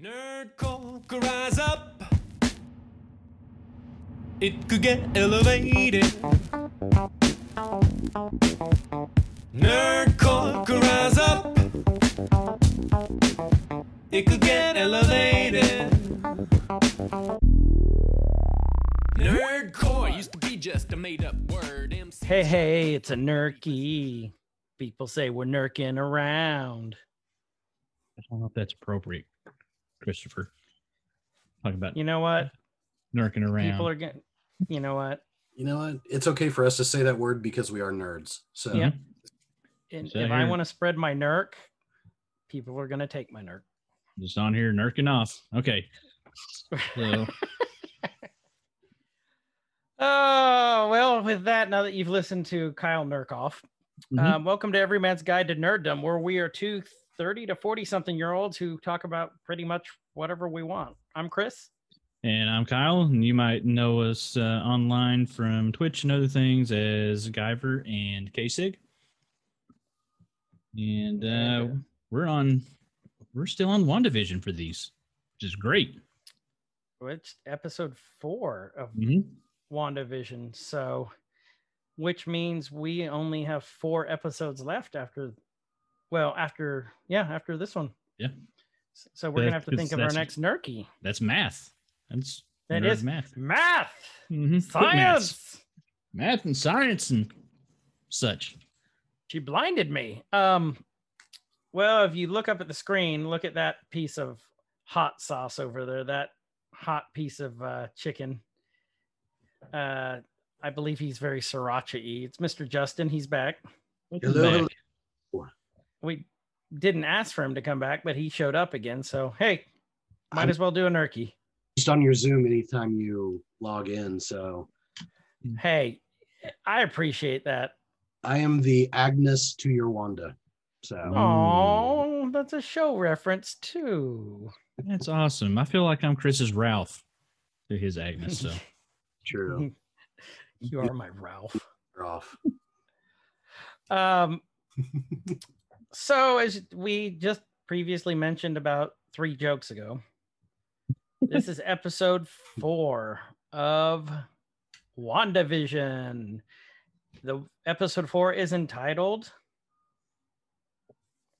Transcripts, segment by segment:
Nerdcore could rise up. It could get elevated. Nerdcore could rise up. It could get elevated. Nerdcore used to be just a made up word. MC Hey, hey, it's a nerky. People say we're nerking around. I don't know if that's appropriate, Christopher. Talking about You know what? narking around. People are getting, you know what? You know what? It's okay for us to say that word because we are nerds. So Yeah. And So if I want to spread my nerk, people are going to take my nerk. just on here nerking off. Okay. So Oh, well, with that, now that you've listened to Kyle Nurkoff, Mhm. um, welcome to Every Man's Guide to Nerddom, where we are two 30 to 40 something year olds who talk about pretty much whatever we want. I'm Chris. and I'm Kyle, and you might know us uh, online from Twitch and other things as Guyver and Ksig. And uh, we're on we're still on WandaVision for these, which is great. Which episode four of Mhm. WandaVision. So, which means we only have four episodes left after, well, after, yeah, after this one. Yeah. So, we're going to have to think of our next Nerky. That's math. That's That nerd is math. Math, Mhm. Science. math and science and such. She blinded me. Um, well, if you look up at the screen, look at that piece of hot sauce over there, that hot piece of uh, chicken. Uh, I believe he's very sriracha y. It's Mr. Justin. He's back. Hello. back. We didn't ask for him to come back, but he showed up again. So hey, might I'm- as well do a nerky. just on your Zoom anytime you log in. So Hey, I appreciate that. I am the Agnes to your Wanda. So Oh, that's a show reference too. That's awesome. I feel like I'm Chris's Ralph to his Agnes. So true. You are my Ralph. You're off. Um, so as we just previously mentioned about three jokes ago, this is episode four of WandaVision. The episode four is entitled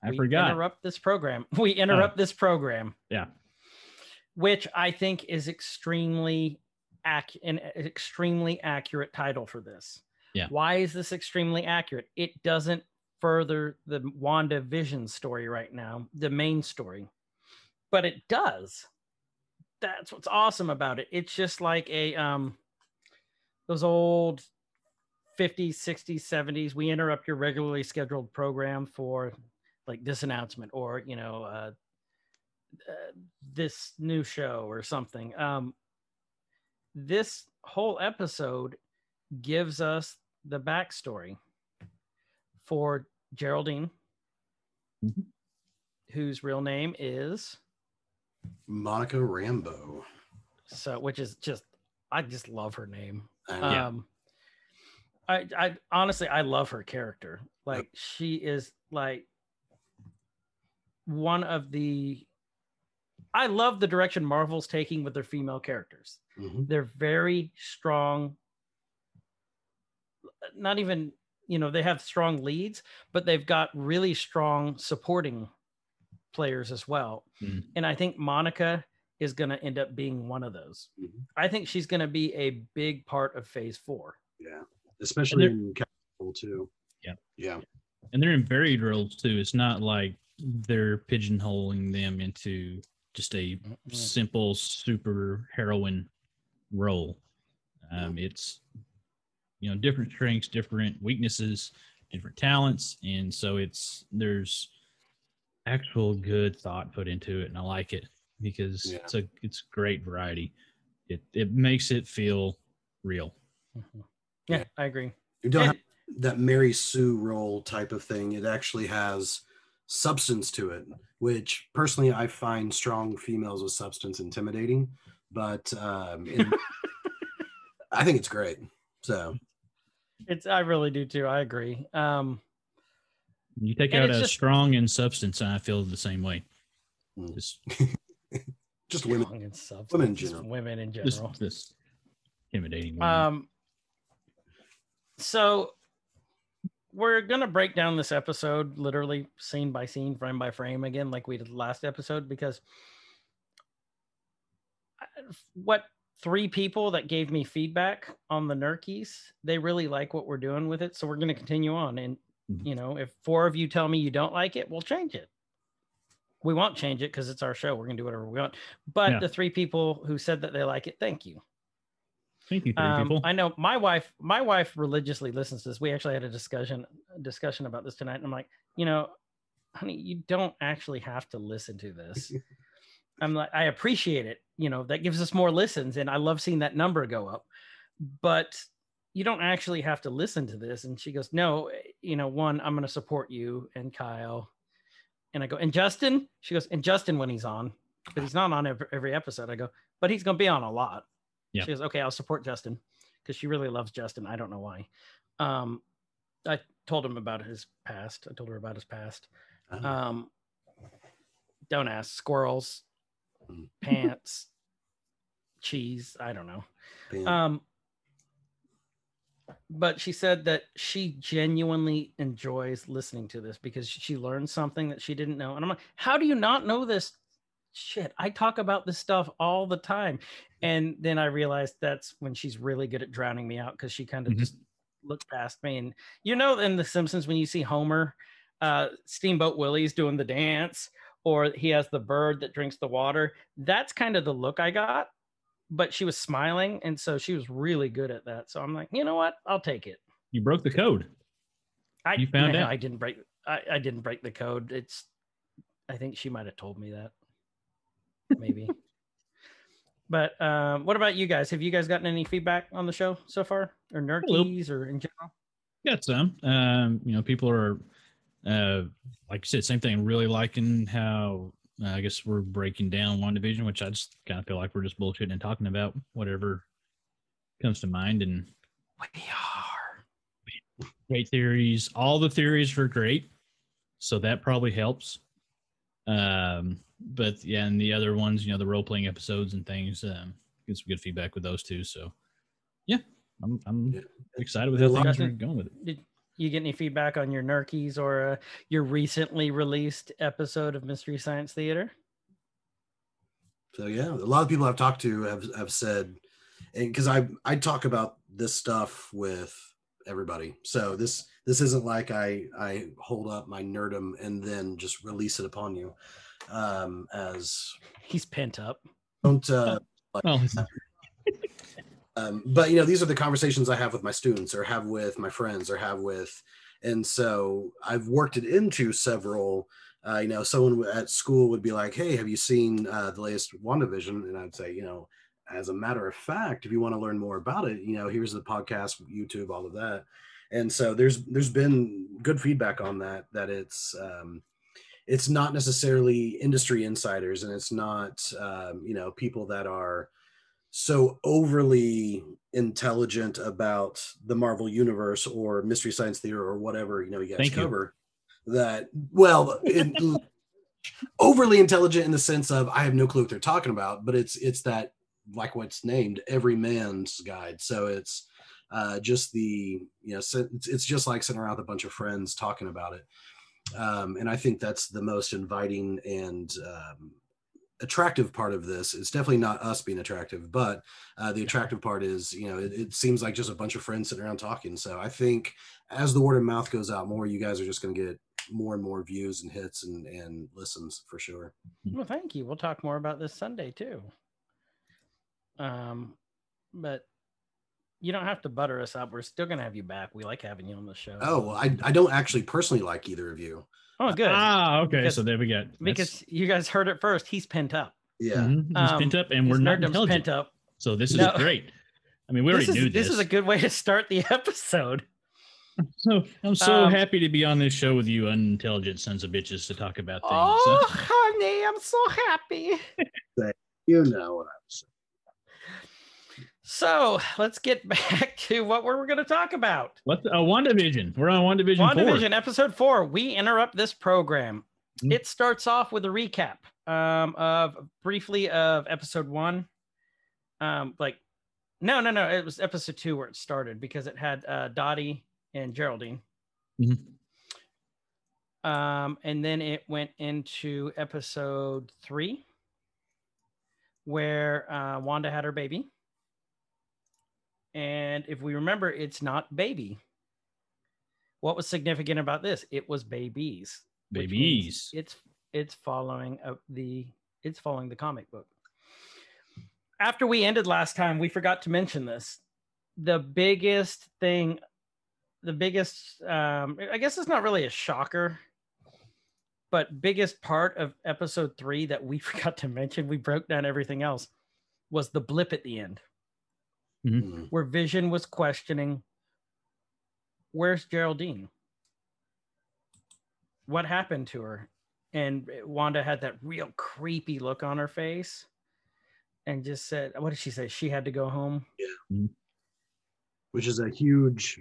I we forgot. interrupt this program. We oh. interrupt this program. Yeah. Which I think is extremely ac- an extremely accurate title for this. Yeah. Why is this extremely accurate? It doesn't further the Wanda Vision story right now, the main story. But it does. That's what's awesome about it. It's just like a um those old 50s, 60s, 70s. We interrupt your regularly scheduled program for like this announcement or you know uh, uh this new show or something um this whole episode gives us the backstory for geraldine Mhm. whose real name is Monica Rambeau. so which is just i just love her name I know. Yeah. um I, I honestly i love her character like she is like one of the i love the direction marvel's taking with their female characters Mhm. they're very strong not even you know they have strong leads but they've got really strong supporting players as well Mhm. and i think monica is going to end up being one of those Mhm. i think she's going to be a big part of phase four Yeah. Especially And in Capitol too. Yeah. Yeah. and they're in varied roles too. It's not like they're pigeonholing them into just a simple super heroine role. Um, it's you know different strengths, different weaknesses, different talents, and so it's there's actual good thought put into it, and I like it because Yeah. it's a it's great variety. It it makes it feel real. Mhm. yeah, Yeah. i agree You don't And- have that Mary Sue role type of thing. It actually has substance to it, which personally I find strong females with substance intimidating. But um, in- I think it's great. So it's i really do too i agree um You take And out a just- strong in substance, and I feel the same way. Mm. Just Just women. In substance, women in just general. Women in This general. this intimidating. woman. Um, so we're gonna break down this episode literally scene by scene, frame by frame again, like we did last episode, because what three people that gave me feedback on the Nurkies, they really like what we're doing with it. So we're gonna continue on. And Mhm. you know, if four of you tell me you don't like it, we'll change it. We won't change it because it's our show. We're gonna do whatever we want. But Yeah. the three people who said that they like it, thank you. Thank you, three Um, people. I know my wife. My wife religiously listens to this. We actually had a discussion discussion about this tonight, and I'm like, you know, honey, you don't actually have to listen to this. I'm like, I appreciate it. You know, that gives us more listens, and I love seeing that number go up. But you don't actually have to listen to this. And she goes, no, you know, one, I'm going to support you and Kyle. And I go, and Justin. She goes, and Justin when he's on, but he's not on every, every episode. I go, but he's going to be on a lot. Yeah. She goes, okay, I'll support Justin because she really loves Justin. I don't know why. Um, I told him about his past. I told her about his past. Oh, Um, don't ask. Squirrels, Mm. pants, cheese. I don't know. Um, but she said that she genuinely enjoys listening to this because she learned something that she didn't know. And I'm like, how do you not know this? Shit, I talk about this stuff all the time. And then I realized that's when she's really good at drowning me out because she kind of Mhm. just looked past me. And you know, in The Simpsons, when you see Homer, uh, Steamboat Willie's doing the dance, or he has the bird that drinks the water, that's kind of the look I got but she was smiling and so she was really good at that. So i'm like you know what? I'll take it. You broke the code. i You found out. i didn't break I, I didn't break the code. It's i think she might have told me that. Maybe. But um what about you guys? Have you guys gotten any feedback on the show so far? Or nerkies or in general? Got some. Um, you know, people are, uh, like you said, same thing. Really liking how uh, I guess we're breaking down WandaVision, which I just kind of feel like we're just bullshitting and talking about whatever comes to mind. And we are great theories. All the theories are great, so that probably helps. Um, but yeah, and the other ones, you know, the role playing episodes and things, um, get some good feedback with those too. So yeah, I'm I'm Yeah. excited with how Well, things are going with it. did you get any feedback on your nerkies or uh, your recently released episode of mystery science theater? So yeah, a lot of people I've talked to have have said, and because I I talk about this stuff with everybody, so this this isn't like I I hold up my nerddom and then just release it upon you, um, as he's pent up. Don't. Uh, Well, um, but you know these are the conversations i have with my students or have with my friends or have with and so i've worked it into several uh, you know someone at school would be like hey have you seen uh, the latest wandavision? And i'd say you know as a matter of fact if you want to learn more about it you know here's the podcast youtube all of that. And so there's there's been good feedback on that that it's um, it's not necessarily industry insiders and it's not um, you know people that are so overly intelligent about the Marvel universe or Mystery Science Theater or whatever you know you guys Thank you. cover that well it, overly intelligent in the sense of I have no clue what they're talking about but it's it's that like what's named every man's guide so it's uh, just the you know it's, it's just like sitting around with a bunch of friends talking about it um, and I think that's the most inviting and um, attractive part of this it's definitely not us being attractive but uh, the attractive part is you know it, it seems like just a bunch of friends sitting around talking so i think as the word of mouth goes out more you guys are just going to get more and more views and hits and, and listens for sure Well, thank you. We'll talk more about this Sunday too. Um, but you don't have to butter us up. We're still gonna have you back. We like having you on the show. oh well, I, I don't actually personally like either of you oh, good. ah, okay. Because- so there we go. That's- because you guys heard it first. He's pent up. yeah Mhm, he's Um, pent up, and we're not nerddom's intelligent. pent up. So this is No. great. I mean, we already this is, knew this this. is a good way to start the episode. so I'm so Um, happy to be on this show with you, unintelligent sons of bitches, to talk about things. Oh, So- honey, I'm so happy. you know what i'm saying So let's get back to what we're going to talk about. What? The, uh, WandaVision. We're on one division. WandaVision, episode four. We interrupt this program. Mm. It starts off with a recap. um, of briefly of episode one. Um, like, no, no, no, it was episode two where it started because it had uh, Dottie and Geraldine. Mhm. Um, and then it went into episode three where uh, Wanda had her baby. And if we remember, it's not baby. What was significant about this? It was babies. Babies. It's it's following uh, the it's following the comic book. After we ended last time, we forgot to mention this. The biggest thing, the biggest, um, I guess it's not really a shocker, but biggest part of episode three that we forgot to mention, we broke down everything else, was the blip at the end Mm. where Vision was questioning, "Where's Geraldine? What happened to her?" And Wanda had that real creepy look on her face, and just said, "What did she say? She had to go home." Yeah. which is a huge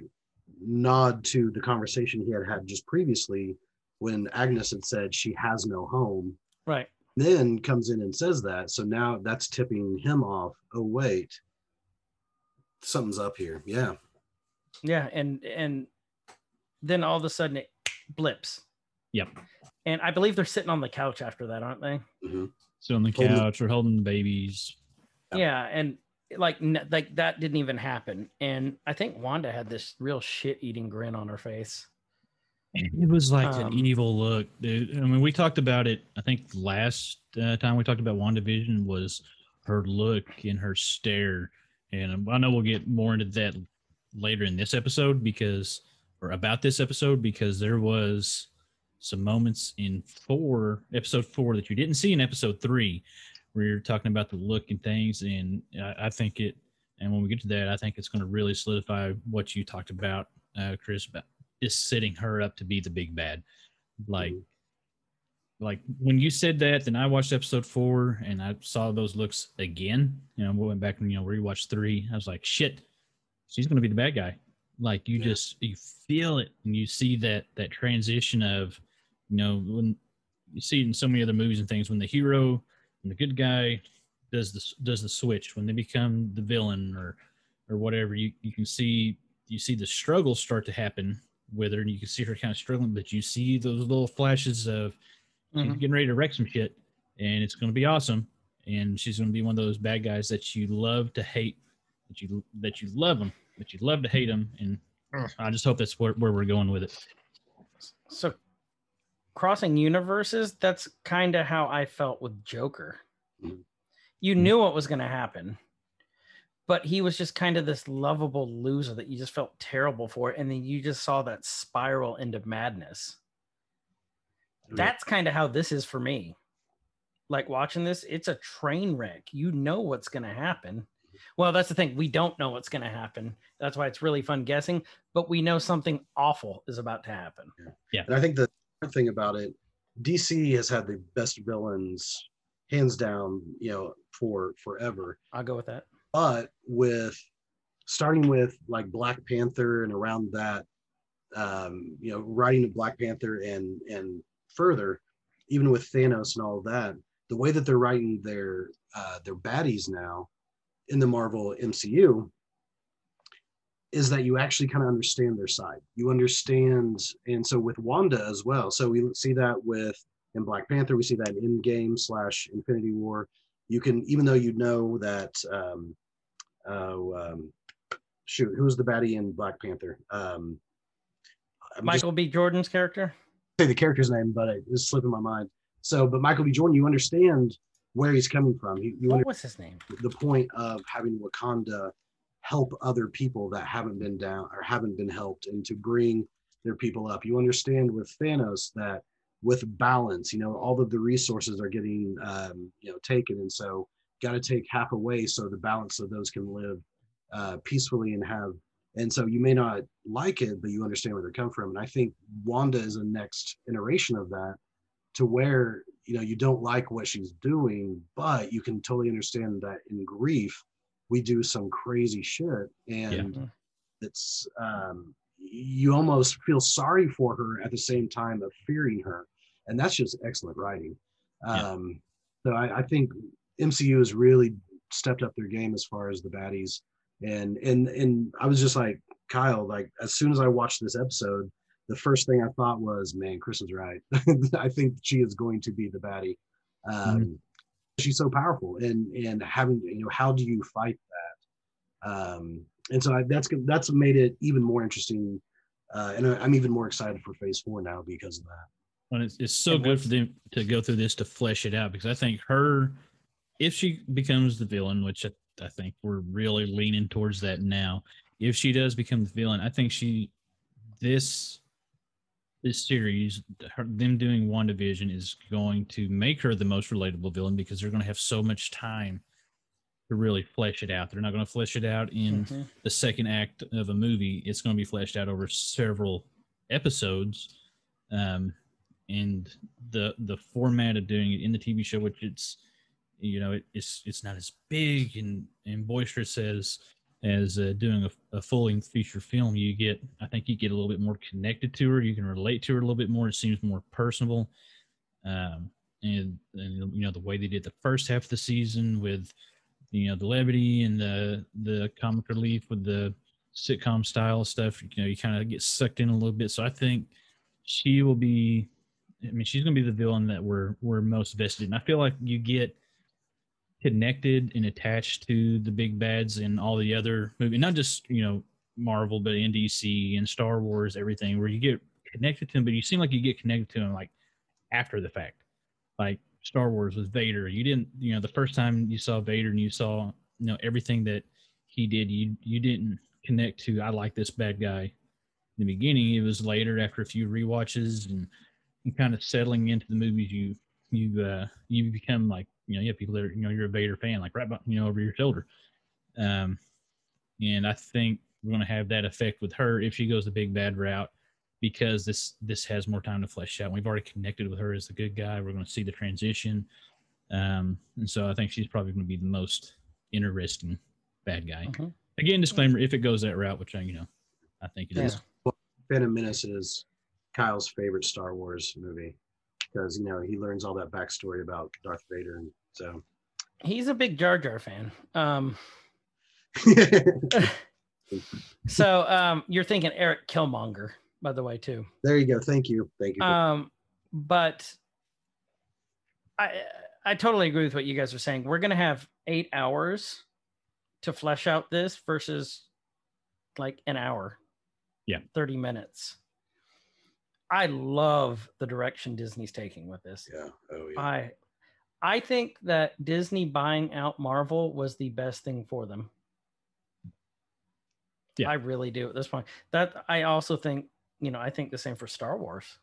nod to the conversation he had had just previously when Agnes had said she has no home. Right. Then comes in and says that. So now that's tipping him off. Oh, wait. Something's up here. Yeah. Yeah, and and then all of a sudden it blips. Yep. And I believe they're sitting on the couch after that, aren't they? hmm So on the Holding couch or holding the babies. Yep. Yeah, and like like that didn't even happen. And I think Wanda had this real shit-eating grin on her face. It was like Um, an evil look, dude. I mean, we talked about it. I think last uh, time we talked about WandaVision was her look and her stare, and I know we'll get more into that later in this episode because, or about this episode because there was some moments in four, episode four that you didn't see in episode three, where you're talking about the look and things, and I, I think it. And when we get to that, I think it's going to really solidify what you talked about, uh, Chris, about is setting her up to be the big bad. Like, Mhm. Like when you said that, then I watched episode four and I saw those looks again. You know, we went back and you know rewatched three. I was like, shit, she's gonna be the bad guy. Like you Yeah. just you feel it and you see that that transition of, you know, when you see it in so many other movies and things when the hero and the good guy does this does the switch when they become the villain or or whatever you you can see you see the struggle start to happen with her and you can see her kind of struggling but you see those little flashes of she's Mhm. getting ready to wreck some shit and it's going to be awesome and she's going to be one of those bad guys that you love to hate that you that you love them but you love to hate them and i just hope that's where, where we're going with it So crossing universes, that's kind of how I felt with Joker. You knew what was going to happen, but he was just kind of this lovable loser that you just felt terrible for. And then you just saw that spiral into madness. Yeah. That's kind of how this is for me. Like watching this, it's a train wreck. You know what's going to happen. Well, that's the thing. We don't know what's going to happen. That's why it's really fun guessing, but we know something awful is about to happen. Yeah. And I think the thing about it, DC has had the best villains hands down, you know, for forever. I'll go with that. But with starting with like Black Panther and around that, um, you know, writing of Black Panther and and further, even with Thanos and all that, the way that they're writing their uh, their baddies now in the Marvel MCU is that you actually kind of understand their side. You understand, and so with Wanda as well. So we see that with in Black Panther, we see that in Endgame slash Infinity War. You can, even though you know that, um, uh, um, shoot, who was the baddie in Black Panther? Um, I'm just Michael B. Jordan's character. Say the character's name, but it is slipping my mind. So, but Michael B. Jordan, you understand where he's coming from. You, you What was his name? the point of having Wakanda help other people that haven't been down or haven't been helped and to bring their people up. You understand with Thanos that with balance, you know, all of the resources are getting, um, you know, taken. And so got to take half away so the balance of those can live uh, peacefully and have. And so you may not like it, but you understand where they come from. And I think Wanda is a next iteration of that to where, you know, you don't like what she's doing, but you can totally understand that in grief, we do some crazy shit. And Yeah. it's, um, you almost feel sorry for her at the same time of fearing her. And that's just excellent writing. Yeah. Um, So I, I think MCU has really stepped up their game as far as the baddies. And and and I was just like Kyle, like as soon as I watched this episode, the first thing I thought was, man, Kristen's right. I think she is going to be the baddie. Um, She's so powerful, and and having you know, how do you fight that? Um, and so I, that's that's made it even more interesting. Uh, and I- I'm even more excited for Phase Four now because of that. And it's, it's so And good for them to go through this to flesh it out because I think her, if she becomes the villain, which I, think we're really leaning towards that now, if she does become the villain, I think she, this, this series, her, them doing WandaVision is going to make her the most relatable villain because they're going to have so much time to really flesh it out. They're not going to flesh it out in Mhm. the second act of a movie, it's going to be fleshed out over several episodes. Um, and the the format of doing it in the TV show, which it's you know it, it's it's not as big and and boisterous as as uh, doing a, a full length feature film. You get I think you get a little bit more connected to her. You can relate to her a little bit more. It seems more personable. Um, and and you know the way they did the first half of the season with you know the levity and the the comic relief with the sitcom style stuff you know you kind of get sucked in a little bit so i think she will be i mean she's going to be the villain that we're we're most vested in i feel like you get connected and attached to the big bads and all the other movies not just you know marvel but in dc and star wars everything where you get connected to them but you seem like you get connected to them like after the fact like Star Wars with Vader. You didn't, you know, the first time you saw Vader and you saw, you know, everything that he did, you you didn't connect to. I like this bad guy. In the beginning, it was later after a few rewatches and, and kind of settling into the movies. You you uh you become like you know you have people that are, you know you're a Vader fan like right, bu- you know over your shoulder. Um, and I think we're going to have that effect with her if she goes the big bad route because this this has more time to flesh out. We've already connected with her as the good guy. We're going to see the transition, um, and so I think she's probably going to be the most interesting bad guy. Mhm. Again, disclaimer: if it goes that route, which I you know I think it is. Yeah. Phantom Menace is Kyle's favorite Star Wars movie because you know he learns all that backstory about Darth Vader, and so He's a big Jar Jar fan. Um, so um, you're thinking Erik Killmonger, by the way, too. there you go. Thank you, thank you. Um, but I I totally agree with what you guys are saying. We're gonna have eight hours to flesh out this versus like an hour. Yeah. 30 minutes. I love the direction Disney's taking with this. yeah. Oh yeah. I I think that Disney buying out Marvel was the best thing for them. Yeah. I really do at this point. That I also think, you know, I think the same for Star Wars.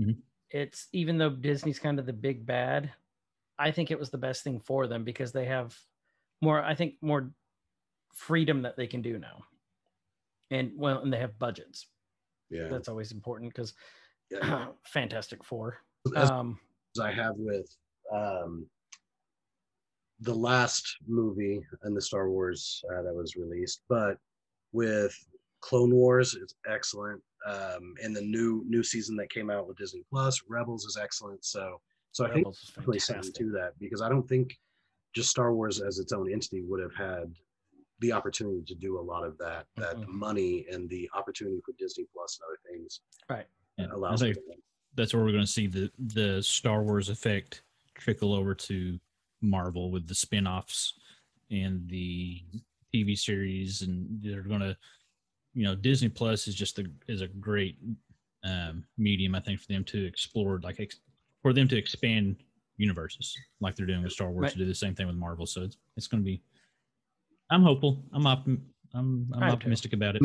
Mhm. It's even though Disney's kind of the big bad, I think it was the best thing for them because they have more, I think, more freedom that they can do now. And well, and they have budgets. Yeah. That's always important because yeah. Fantastic Four. As Um, I have with um, the last movie in the Star Wars uh, that was released, but with Clone Wars, it's excellent. Um, and the new new season that came out with Disney Plus, Rebels is excellent. So, so I think Rebels was something to that because I don't think just Star Wars as its own entity would have had the opportunity to do a lot of that that Mhm. money and the opportunity for Disney Plus and other things Yeah, I allows. think that's where we're going to see the the Star Wars effect trickle over to Marvel with the spin-offs and the TV series and they're going to you know Disney Plus is just a is a great um medium I think for them to explore like ex- for them to expand universes like they're doing with Star Wars Right. to do the same thing with Marvel so it's it's going to be I'm hopeful I'm optim- I'm I'm I am too. optimistic about it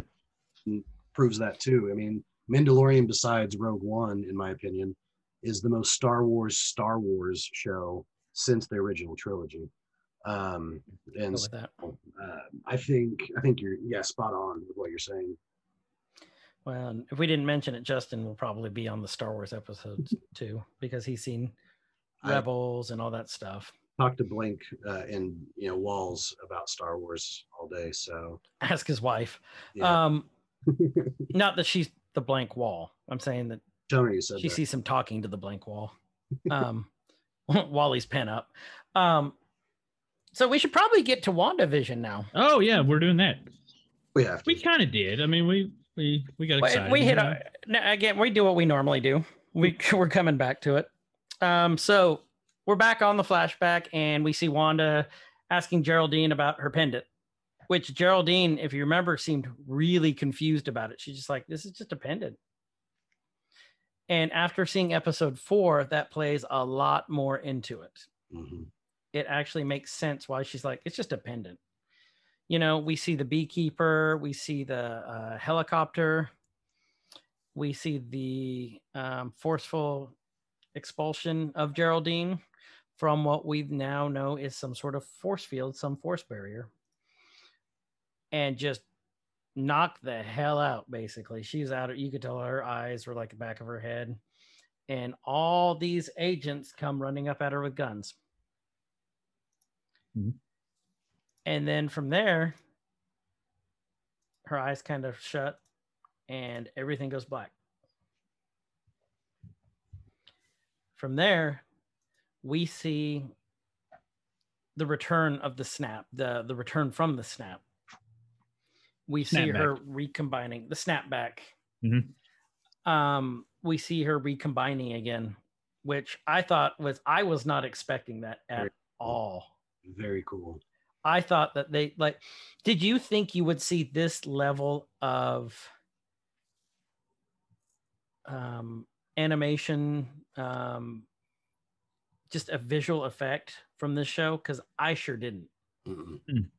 proves that too. I mean, Mandalorian, besides Rogue One, in my opinion, is the most Star Wars Star Wars show since the original trilogy. Um, and with that. uh, I think I think you're yeah spot on with what you're saying. Well, if we didn't mention it, Justin will probably be on the Star Wars episodes too, because he's seen I- Rebels and all that stuff. Talk to Blink uh, and you know Walls about Star Wars all day. So Ask his wife. yeah, Um, not that she's the blank wall. I'm saying that Tony said she that. sees him talking to the blank wall. Um, Wally's pen up. Um, so we should probably get to WandaVision now. Oh yeah, we're doing that. We have to. We kind of did. I mean, we we we got But excited. we hit you a, no, again. We do what we normally do. We we're coming back to it. Um, so we're back on the flashback, and we see Wanda asking Geraldine about her pendant, which Geraldine, if you remember, seemed really confused about it. She's just like, "This is just a pendant." And after seeing episode four, that plays a lot more into it. Mhm. it actually makes sense why she's like, it's just a pendant. You know, we see the beekeeper, we see the uh, helicopter, we see the um, forceful expulsion of Geraldine from what we now know is some sort of force field, some force barrier, and just knock the hell out. Basically, she's out. You could tell her eyes were like the back of her head, and all these agents come running up at her with guns. Mhm. And then from there, her eyes kind of shut and everything goes black. From there, we see the return of the snap, the the return from the snap. We see Snapback. her recombining the snapback. Mhm. Um, we see her recombining again, which I thought was I was not expecting that at Very all. Very cool. I thought that they like. Did you think you would see this level of um, animation, um, just a visual effect from this show? Because I sure didn't. Mm-mm.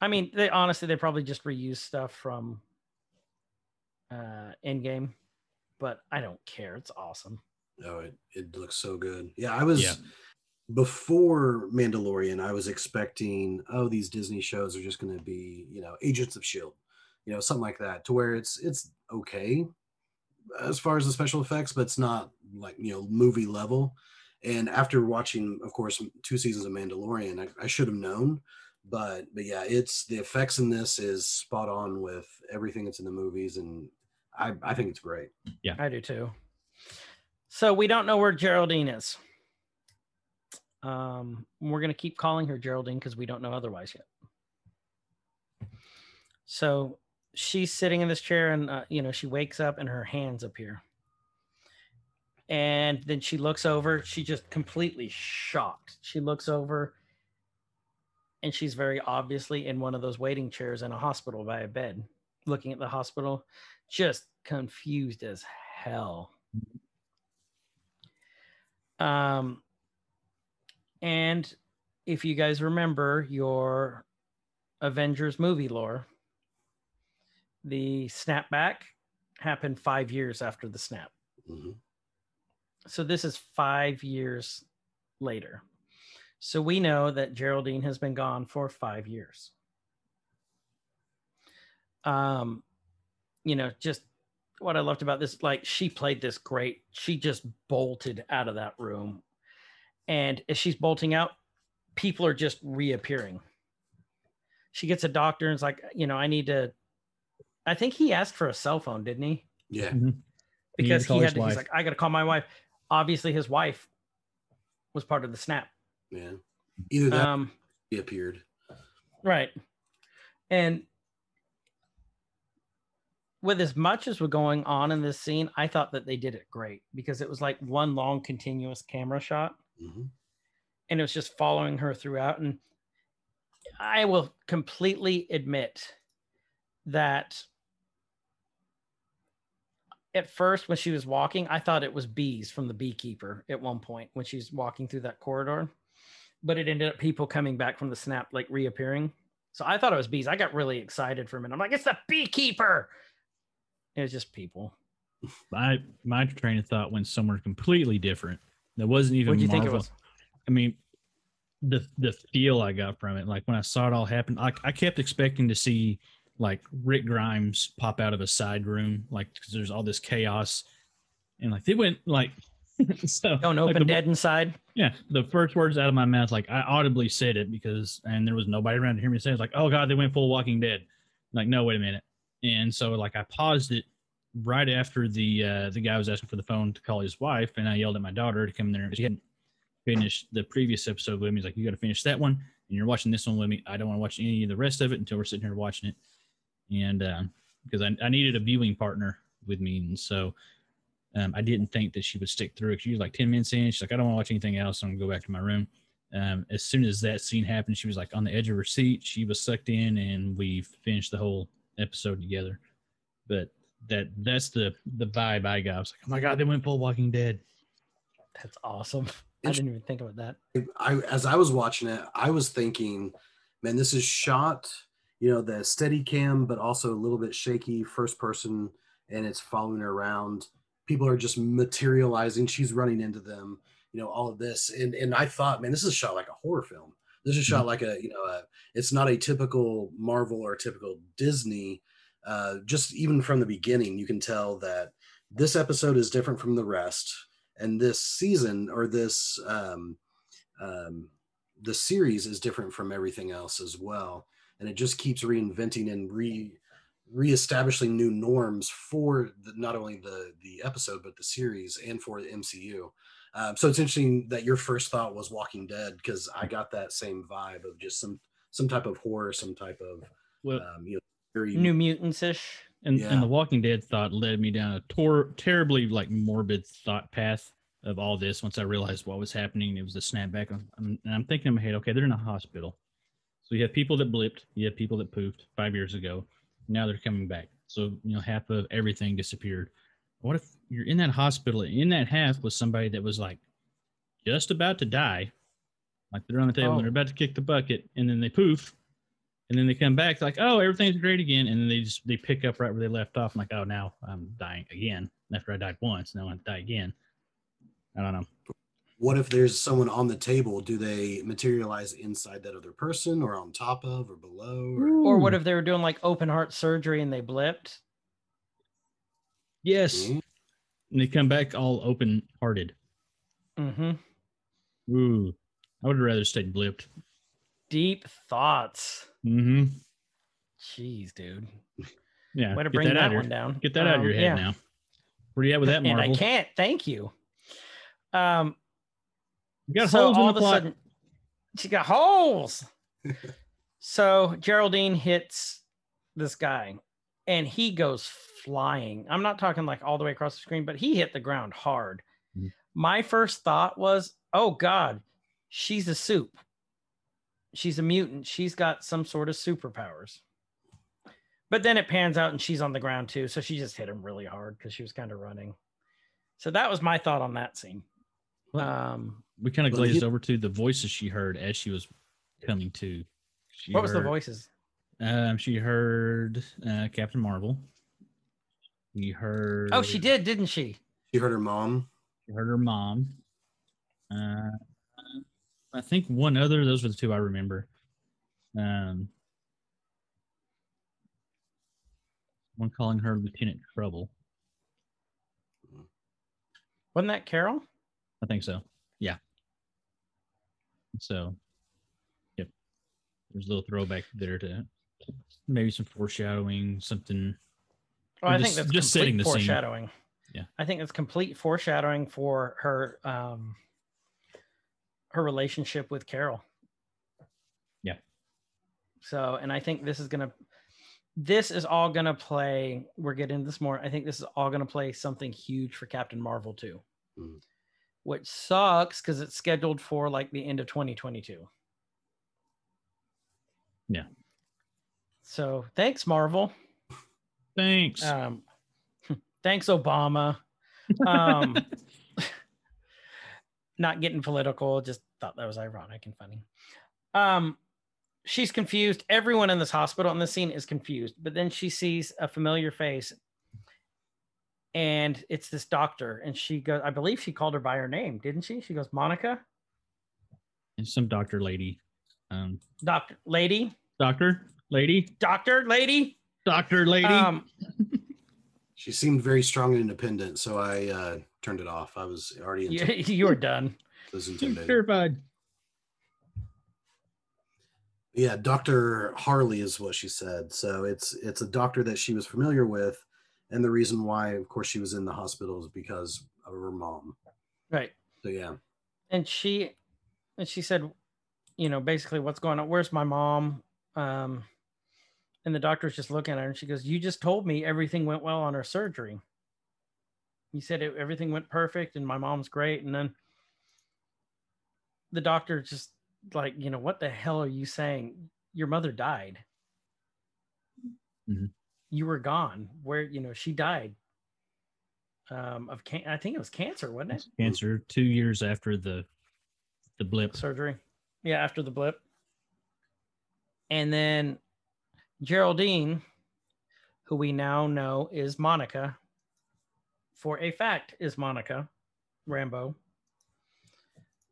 I mean, they honestly they probably just reuse stuff from uh, Endgame, but I don't care. It's awesome. Oh, it, it looks so good. Yeah, I was Yeah. before Mandalorian, I was expecting, oh, these Disney shows are just gonna be, you know, Agents of Shield, you know, something like that, to where it's it's okay as far as the special effects, but it's not like you know, movie level. And after watching, of course, two seasons of Mandalorian, I, I should have known. But but yeah, it's the effects in this is spot on with everything that's in the movies, and I, I think it's great. Yeah, I do too. So we don't know where Geraldine is. Um, we're gonna keep calling her Geraldine because we don't know otherwise yet. So she's sitting in this chair, and uh, you know she wakes up, and her hands appear, and then she looks over. She just completely shocked. She looks over, and she's very obviously in one of those waiting chairs in a hospital by a bed, looking at the hospital, just confused as hell. Um, and if you guys remember your Avengers movie lore, the snapback happened five years after the snap. Mhm. So this is five years later. So we know that Geraldine has been gone for five years. Um, you know, just what I loved about this, like she played this great. She just bolted out of that room. And as she's bolting out, people are just reappearing. She gets a doctor and is like, you know, I need to. I think he asked for a cell phone, didn't he? Yeah. Mhm. He had to because he call had to, he's like, I got to call my wife. Obviously, his wife was part of the snap. Yeah. Either that Um, he appeared. right. And with as much as was going on in this scene, I thought that they did it great because it was like one long continuous camera shot hmm and it was just following her throughout. And I will completely admit that at first, when she was walking, I thought it was bees from the beekeeper at one point when she's walking through that corridor, but it ended up people coming back from the snap, like reappearing. So I thought it was bees. I got really excited for a minute. I'm like, it's the beekeeper. It was just people. My my train of thought went somewhere completely different. That wasn't even What do you think it was? I mean, the the feel I got from it, like when I saw it all happen, like I kept expecting to see like Rick Grimes pop out of a side room, like because there's all this chaos, and like they went like so. Don't like, open the- dead inside. Yeah, the first words out of my mouth, like I audibly said it because, and there was nobody around to hear me say it. It's like, oh god, they went full Walking Dead. like, no, wait a minute. And so, like, I paused it right after the uh, the guy was asking for the phone to call his wife, and I yelled at my daughter to come in there. She hadn't finished the previous episode with me. He's like, you got to finish that one, and you're watching this one with me. I don't want to watch any of the rest of it until we're sitting here watching it, and um, because I, I needed a viewing partner with me, and so um, I didn't think that she would stick through it. She was like ten minutes in. She's like, I don't want to watch anything else. I'm gonna go back to my room. Um, as soon as that scene happened, she was like on the edge of her seat. She was sucked in, and we finished the whole episode together. But that that's the the vibe I got. I was like, oh my god, they went full Walking Dead. That's awesome. I didn't even think about that. I as I was watching it, I was thinking, man, this is shot, you know, the steady cam, but also a little bit shaky, first person, and it's following her around. People are just materializing. She's running into them, you know, all of this. And and I thought, man, this is shot like a horror film. This is shot like a, you know, a, it's not a typical Marvel or a typical Disney. Uh, just even from the beginning, you can tell that this episode is different from the rest and this season or this um, um, the series is different from everything else as well and it just keeps reinventing and re reestablishing new norms for the, not only the the episode but the series and for the mcu um, so it's interesting that your first thought was walking dead because i got that same vibe of just some some type of horror some type of Well, um, you know very New Mutants ish. and, Yeah. and the Walking Dead thought led me down a tor- terribly like morbid thought path of all this. Once I realized what was happening, it was a snapback. I'm, I'm- and I'm thinking in my head, okay, they're in a hospital. So you have people that blipped, you have people that poofed five years ago. Now they're coming back. So you know, half of everything disappeared. What if you're in that hospital? In that half was somebody that was like just about to die, like they're on the table Oh. and they're about to kick the bucket, and then they poof, and then they come back like, oh, everything's great again, and then they just they pick up right where they left off. I'm like, oh, now I'm dying again. After I died once, now I'm die again. I don't know. What if there's someone on the table do they materialize inside that other person or on top of or below or Or what if they were doing like open heart surgery and they blipped? Yes, Mhm. and they come back all open hearted. Mm-hmm. Ooh, I would rather stayed blipped. Deep thoughts. Mm-hmm. Jeez, dude. Yeah, Way to bring that, out of your- one down. Get that out of Um, your head yeah. now. Where do you at with that, And Marvel? I can't. Thank you. Um, You got so holes in all the of a plot. sudden, she got holes. so Geraldine hits this guy, and he goes flying. I'm not talking like all the way across the screen, but he hit the ground hard. Mhm. My first thought was, "Oh God, she's a soup. She's a mutant. She's got some sort of superpowers." But then it pans out and she's on the ground too, so she just hit him really hard because she was kind of running. So that was my thought on that scene. Um, we kind of well, glazed over to the voices she heard as she was coming to. She what was the voices? Um, she heard uh, Captain Marvel. We heard. Oh, she did, didn't she? She heard her mom She heard her mom. Uh, I think one other. Those were the two I remember. Um, one calling her Lieutenant Trouble. Wasn't that Carol? I think so. Yeah. So, yep. There's a little throwback there to maybe some foreshadowing, something. Oh, Or I think just- that's just complete setting the scene. foreshadowing. Yeah. I think it's complete foreshadowing for her um her relationship with Carol. Yeah. So, and I think this is gonna this is all gonna play. We're getting this more. I think this is all gonna play something huge for Captain Marvel too. Mhm. Which sucks because it's scheduled for like the end of 2022. Yeah. So thanks, Marvel. Thanks. Um, thanks, Obama. Um, not getting political, just thought that was ironic and funny. Um, she's confused. Everyone in this hospital in this scene is confused, but then she sees a familiar face, and it's this doctor. And she goes, I believe she called her by her name, didn't she? She goes, Monica, and some doctor lady. Um, doctor, lady, doctor lady, doctor, lady. doctor lady. Um, she seemed very strong and independent so i uh turned it off i was already you, intimidated. you were done. was intimidated. terrified. yeah dr harley is what she said so it's it's a doctor that she was familiar with and the reason why of course she was in the hospital is because of her mom. Right. so yeah. And she and she said you know basically what's going on? Where's my mom? Um and the doctor's just looking at her and she goes you just told me everything went well on her surgery. You said it, everything went perfect and my mom's great. And then the doctor just like you know what the hell are you saying? Your mother died. Mhm. You were gone where you know she died um of can- i think it was cancer wasn't it cancer two years after the the blip. surgery. Yeah, after the blip. And then Geraldine, who we now know is Monica, for a fact is Monica Rambeau.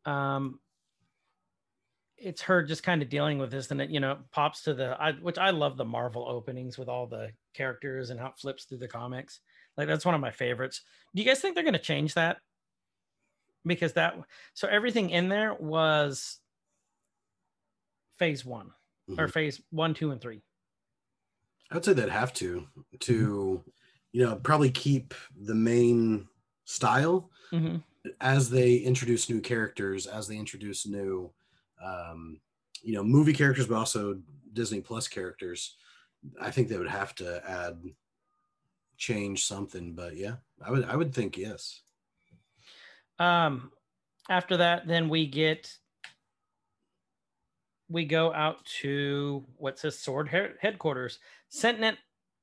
Um, it's her just kind of dealing with this, and it you know pops to the I, which I love the Marvel openings with all the characters and how it flips through the comics. Like that's one of my favorites. Do you guys think they're going to change that? Because that so everything in there was phase one or Mhm. phase one, two, and three. I would say they'd have to to, you know, probably keep the main style Mhm. as they introduce new characters, as they introduce new, um, you know, movie characters, but also Disney Plus characters. I think they would have to add, change something. But yeah, I would I would think yes. Um, after that, then we get we go out to what says Sword Headquarters, Sentinel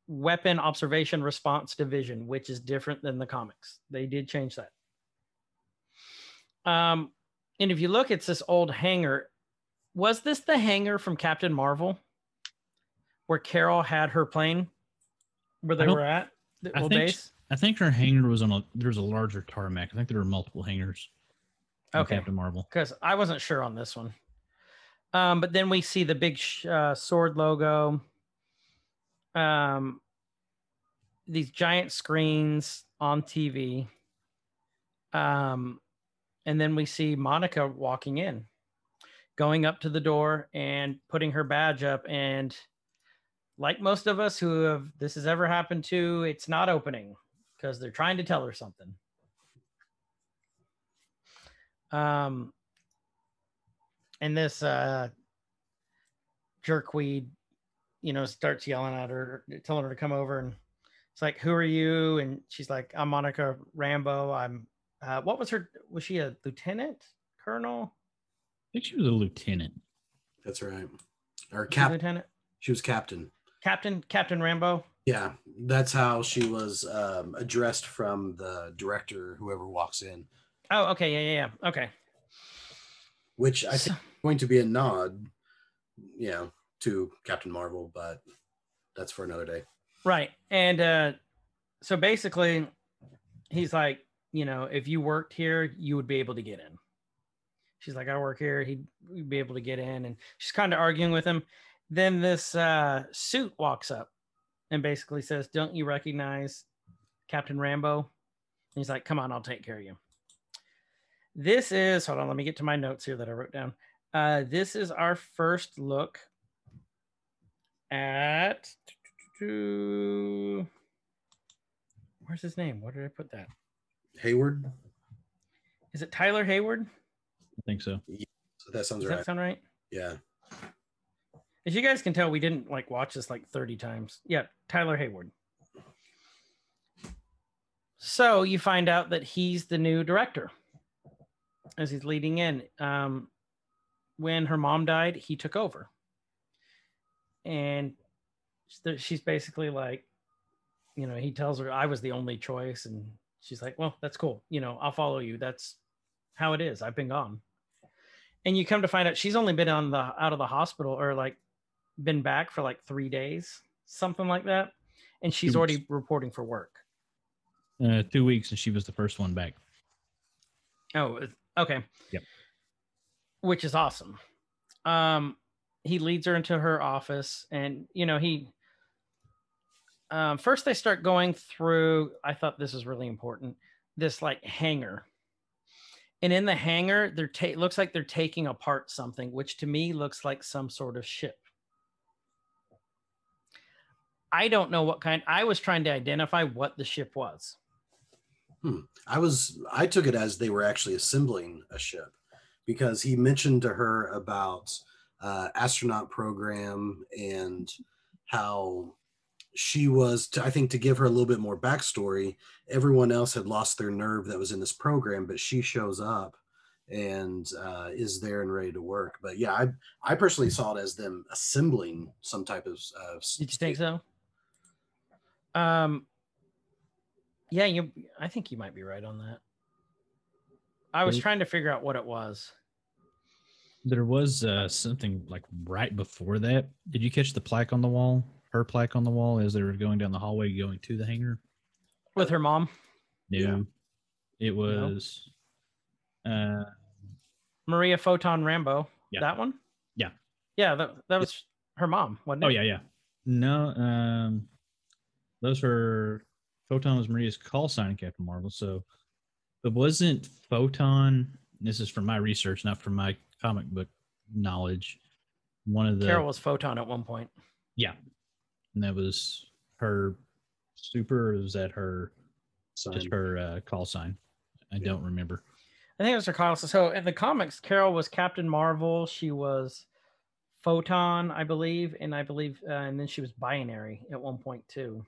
Weapon Observation Response Division, which is different than the comics. They did change that. Um, and if you look, it's this old hangar. Was this the hangar from Captain Marvel, where Carol had her plane, where they were at the I old think base? I think her hangar was on a there was a larger tarmac. I think there were multiple hangars. Okay. Captain Marvel. because I wasn't sure on this one. Um, but then we see the big sh- uh, sword logo. Um, these giant screens on TV. Um, and then we see Monica walking in, going up to the door and putting her badge up. And like most of us who have this has ever happened to, it's not opening because they're trying to tell her something. Um, and this uh, jerkweed, you know, starts yelling at her, telling her to come over, and it's like, "Who are you?" And she's like, "I'm Monica Rambeau. I'm." Uh, what was her? Was she a lieutenant, colonel, I think she was a lieutenant. That's right. Or Was she cap. lieutenant, She was captain. Captain, Captain Rambeau? Yeah, that's how she was um, addressed from the director, whoever walks in. Oh, okay, yeah, yeah, yeah. Okay. Which I think is going to be a nod, you know, to Captain Marvel, but that's for another day. Right. And uh so basically he's like, you know, if you worked here, you would be able to get in. She's like, I work here, he'd be able to get in. And she's kind of arguing with him. Then this uh suit walks up and basically says, Don't you recognize Captain Rambeau? And he's like, Come on, I'll take care of you. This is hold on, let me get to my notes here that I wrote down. Uh, this is our first look at where's his name? Where did I put that? Hayward, Is it Tyler Hayward? I think so. so that sounds Does right. that sound right? yeah, As you guys can tell, we didn't like watch this like 30 times. Yeah, Tyler Hayward. So you find out that he's the new director as he's leading in. Um, when her mom died, he took over. And she's basically like, you know, he tells her, I was the only choice. And she's like, well, that's cool. You know, I'll follow you. That's how it is. I've been gone. And you come to find out she's only been on the out of the hospital or like been back for like three days, something like that. And she's Two already weeks. reporting for work. Uh, two weeks, and she was the first one back. Oh, okay. Yep. Which is awesome. Um, he leads her into her office, and you know he. Um, first, they start going through. I thought this was really important. This like hangar, and in the hangar, they're ta- it looks like they're taking apart something, which to me looks like some sort of ship. I don't know what kind. I was trying to identify what the ship was. I was I took it as they were actually assembling a ship. because he mentioned to her about uh, astronaut program and how she was to, i think to give her a little bit more backstory everyone else had lost their nerve that was in this program but she shows up and uh, is there and ready to work but yeah i i personally saw it as them assembling some type of uh, Did you think so? Um, yeah, you. I think you might be right on that. I was trying to figure out what it was. There was uh, something like right before that. Did you catch the plaque on the wall? Her plaque on the wall as they were going down the hallway going to the hangar? with her mom, No. Yeah. It was uh Maria Photon Rambeau. Yeah. That one. Yeah. Yeah, that that was her mom, wasn't it? oh yeah, yeah. No, um those were Photon was Maria's call sign in Captain Marvel. So it wasn't Photon. This is from my research, not from my comic book knowledge. One of the Carol was Photon at one point. yeah. And that was her super or was that her sign. just her uh, call sign? I Yeah. don't remember. I think it was her call. So in the comics, Carol was Captain Marvel. She was Photon, I believe, and I believe, uh, and then she was Binary at one point too.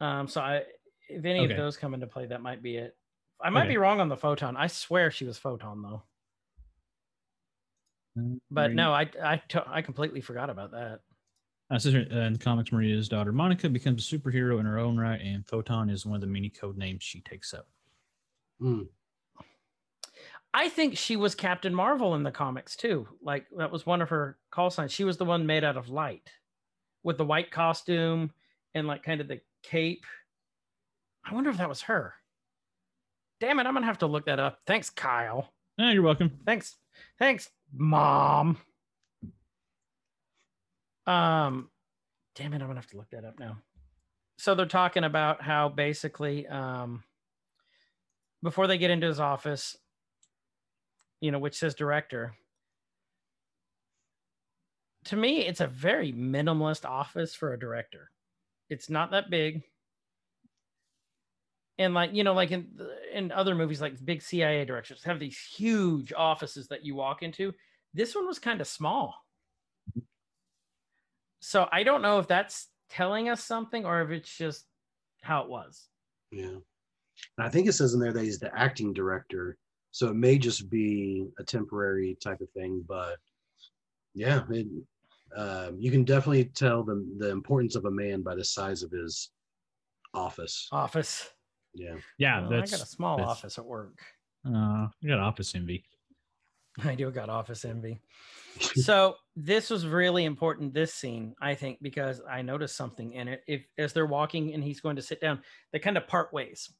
Um, so I, if any Okay. of those come into play, that might be it. I might Okay. be wrong on the Photon. I swear she was Photon though. But no, I I completely forgot about that. Uh, sister, uh, in the comics, Maria's daughter Monica becomes a superhero in her own right, and Photon is one of the many code names she takes up. Mm, I think she was Captain Marvel in the comics too. Like that was one of her call signs. She was the one made out of light with the white costume and like kind of the cape. I wonder if that was her. Damn it, I'm gonna have to look that up. Thanks, Kyle. Ah, you're welcome. Thanks. Thanks, Mom. Um damn it, I'm gonna have to look that up now. So they're talking about how basically um before they get into his office, you know, which says director. To me, it's a very minimalist office for a director. It's not that big. And like, you know, like in in other movies, like big CIA directors have these huge offices that you walk into. This one was kind of small. So I don't know if that's telling us something or if it's just how it was. yeah. And I think it says in there that he's the acting director. So it may just be a temporary type of thing, but yeah, it, um, you can definitely tell the the importance of a man by the size of his office. Office. Yeah. Yeah, Well, I that's. got a small office at work. Uh, you got office envy. I do got office envy. so this was really important this scene i think because i noticed something in it if as they're walking and he's going to sit down they kind of part ways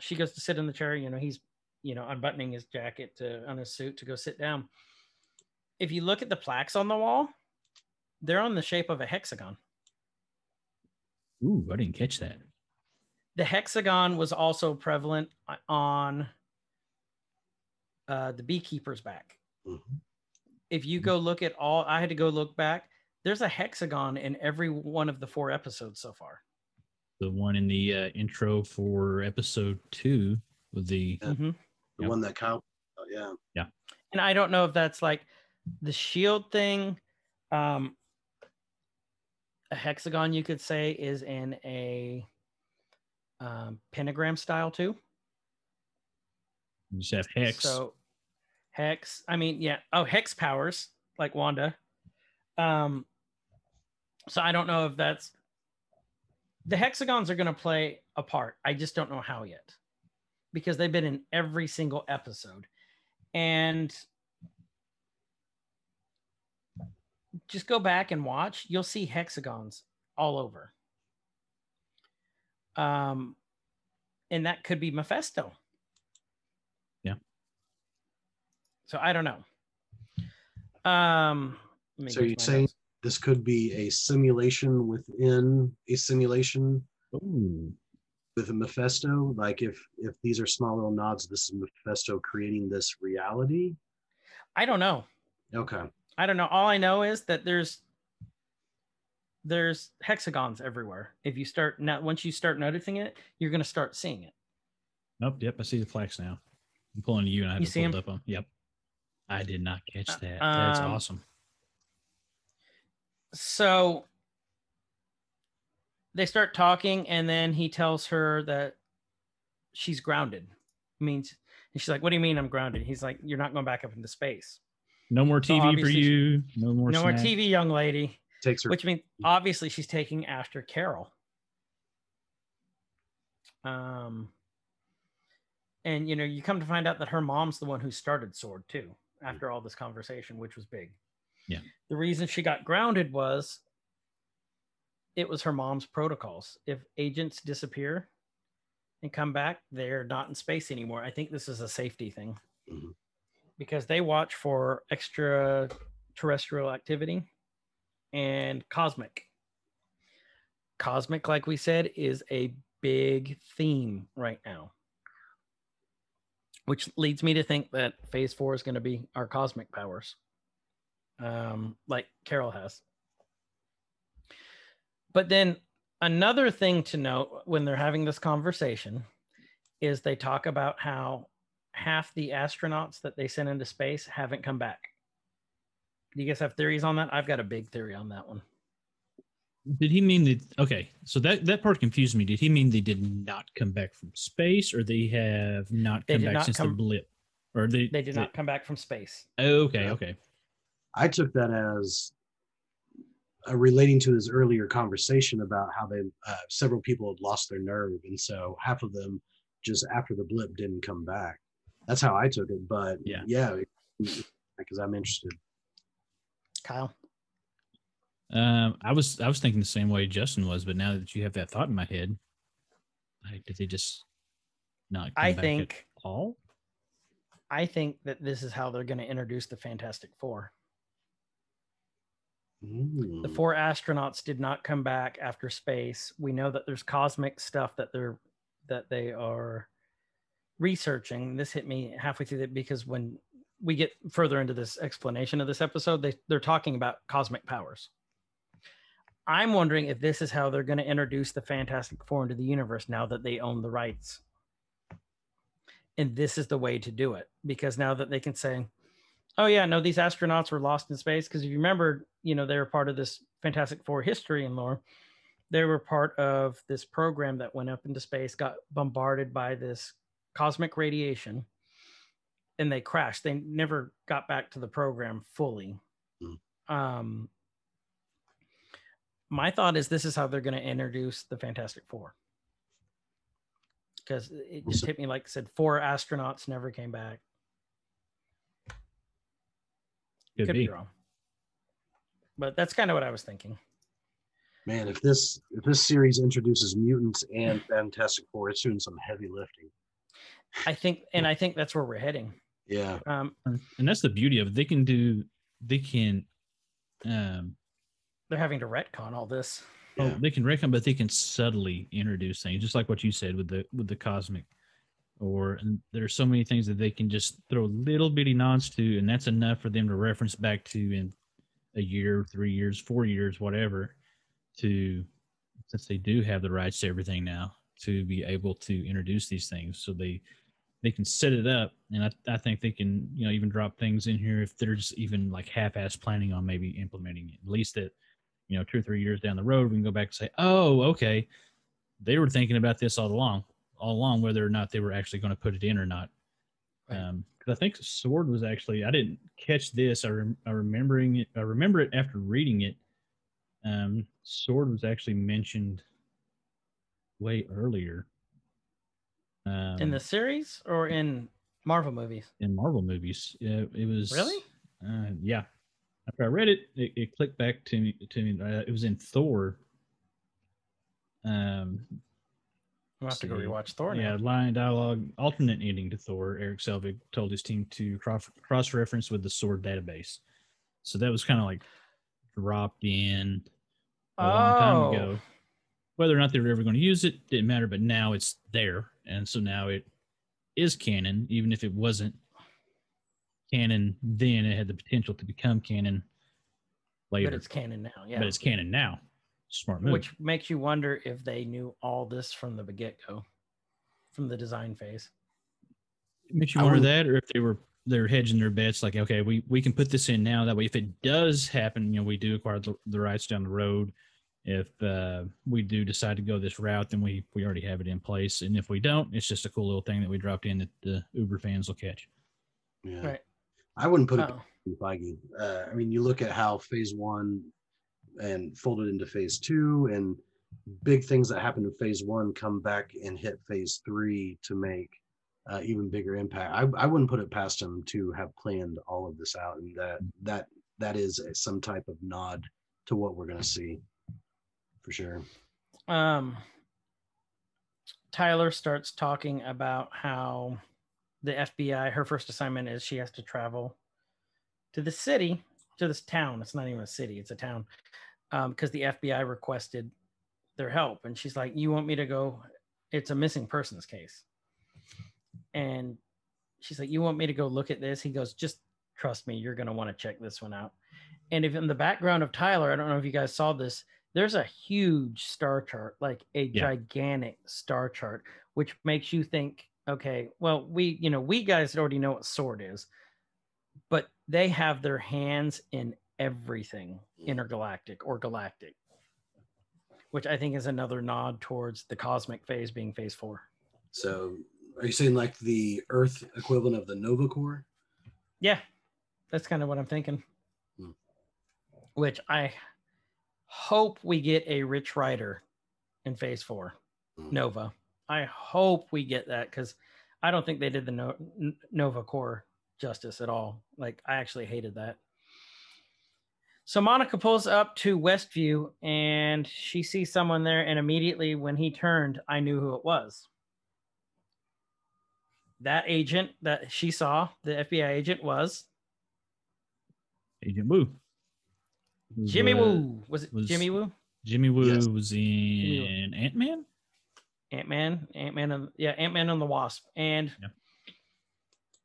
she goes to sit in the chair you know he's you know unbuttoning his jacket to on his suit to go sit down if you look at the plaques on the wall they're on the shape of a hexagon Ooh, I didn't catch that. the hexagon was also prevalent on uh, the beekeeper's back Mhm. if you go look at all i had to go look back there's a hexagon in every one of the four episodes so far The one in the uh, intro for episode two with the. Yeah. Mhm. The Yep. one that cow. oh, yeah. and i don't know if that's like the shield thing um a hexagon you could say is in a um, pentagram style too You just have hex. So Hex, I mean, yeah. Oh, Hex powers like Wanda. Um, so I don't know if that's the hexagons are going to play a part. I just don't know how yet because they've been in every single episode. And just go back and watch, you'll see hexagons all over. Um, and that could be Mephisto. Yeah. So I don't know. Um, So you're saying notes. this could be a simulation within a simulation Ooh. with a Mephisto? Like if if these are small little nods, this is Mephisto creating this reality? I don't know. Okay. I don't know. All I know is that there's there's hexagons everywhere. If you start now, once you start noticing it, you're gonna start seeing it. Nope. Yep. I see the flags now. I'm pulling you and I have You to see pull 'em? it up on. Yep. I did not catch Uh, that. That's um, awesome. So they start talking, and then he tells her that she's grounded. Means and she's like, "What do you mean I'm grounded?" He's like, "You're not going back up into space. No more so TV for obviously she- you. No more. no more. TV, young lady." Takes her. Which means obviously she's taking after Carol. Um, and you know, you come to find out that her mom's the one who started Sword too. After all this conversation, which was big. Yeah. The reason she got grounded was it was her mom's protocols. If agents disappear and come back, they're not in space anymore. I think this is a safety thing Mhm. Because they watch for extraterrestrial activity and cosmic. Cosmic, like we said, is a big theme right now. Which leads me to think that phase four is going to be our cosmic powers. Um, like Carol has. But then another thing to note when they're having this conversation is they talk about how half the astronauts that they sent into space haven't come back. Do you guys have theories on that? I've got a big theory on that one. Did he mean that? Okay, so that that part confused me. Did he mean they did not come back from space, or they have not They come back not since come- the blip? Or they They did not come back from space. Oh, okay, okay. I took that as uh, relating to his earlier conversation about how they uh, several people had lost their nerve, and so half of them just after the blip didn't come back. That's how I took it. But Yeah. yeah, because I'm interested. Kyle. Um, I was I was thinking the same way Justin was, but now that you have that thought in my head, like, did they just not? Come I back at think all. I think that this is how they're going to introduce the Fantastic Four. The Mm. four astronauts did not come back after space. We know that there's cosmic stuff that they're that they are researching. This hit me halfway through that because when we get further into this explanation of this episode, they, they're talking about cosmic powers. I'm wondering if this is how they're going to introduce the Fantastic Four into the universe now that they own the rights. And this is the way to do it because now that they can say, oh, yeah, no, these astronauts were lost in space. Because if you remember, you know, they were part of this Fantastic Four history and lore. They were part of this program that went up into space, got bombarded by this cosmic radiation, and they crashed. They never got back to the program fully. Mm. Um, my thought is this is how they're going to introduce the Fantastic Four. Because it just hit me like I said, four astronauts never came back. Could, Could be. be wrong. But that's kind of what I was thinking. Man, if this if this series introduces mutants and Fantastic Four, it's doing some heavy lifting. I think, and I think that's where we're heading. Yeah. Um, And that's the beauty of it. They can do. They can. Um, they're having to retcon all this. Oh, Yeah. they can retcon, but they can subtly introduce things, just like what you said with the with the cosmic. Or and there are so many things that they can just throw little bitty nods to, and that's enough for them to reference back to in a year, three years, four years, whatever. To since they do have the rights to everything now, to be able to introduce these things, so they they can set it up, and I, I think they can you know even drop things in here if they're just even like half-ass planning on maybe implementing it. At least that you know two or three years down the road we can go back and say oh okay they were thinking about this all along all along whether or not they were actually going to put it in or not Right. um because i think sword was actually i didn't catch this i, rem- I remembering it i remember it after reading it um sword was actually mentioned way earlier um, in the series or in Marvel movies? in marvel movies yeah it was Really? uh, yeah. After I read it, it, it clicked back to me. To me, uh, it was in Thor. Um, We'll have to go rewatch Thor yeah, now. line dialogue, alternate ending to Thor. Erik Selvig told his team to cross cross reference with the Sword database. So that was kind of like dropped in a long time Oh. ago. Whether or not they were ever going to use it didn't matter, but now it's there, and so now it is canon, even if it wasn't canon then. It had the potential to become canon later, But it's canon now. Yeah. but it's canon now. Smart move. Which makes you wonder if they knew all this from the get go, from the design phase. It makes you wonder would- that, or if they were they're hedging their bets. Like, okay, we we can put this in now. That way, if it does happen, you know, we do acquire the, the rights down the road. If uh, we do decide to go this route, then we we already have it in place. And if we don't, it's just a cool little thing that we dropped in that the Uber fans will catch. Yeah. Right. I wouldn't put it Oh. in Feige. Uh, I mean, you look at how phase one and folded into phase two, and big things that happened in phase one come back and hit phase three to make uh, even bigger impact. I, I wouldn't put it past him to have planned all of this out, and that that that is a, some type of nod to what we're going to see for sure. um Tyler starts talking about how the FBI her first assignment is she has to travel to the city to this town. It's not even a city it's a town um because the FBI requested their help. And she's like you want me to go? It's a missing persons case. And she's like you want me to go look at this? He goes just trust me you're going to want to check this one out. And if in the background of Tyler I don't know if you guys saw this there's a huge star chart, like a Yeah. gigantic star chart, which makes you think, okay, well, we, you know, we guys already know what sword is, but they have their hands in everything intergalactic or galactic, which I think is another nod towards the cosmic phase being phase four. So, are you saying like the Earth equivalent of the Nova Corps? Yeah, that's kind of what I'm thinking. Hmm. Which I hope we get a Rich Rider in phase four, Hmm. Nova. I hope we get that because I don't think they did the no- Nova Corps justice at all. Like, I actually hated that. So Monica pulls up to Westview and she sees someone there. And immediately when he turned, I knew who it was. That agent that she saw, the FBI agent, was Agent Woo. Was, Jimmy Woo. Was it was- Jimmy Woo? Jimmy Woo Yes. was in Ant Man. Ant Man, Ant Man, and yeah, Ant Man and the Wasp. And Yeah.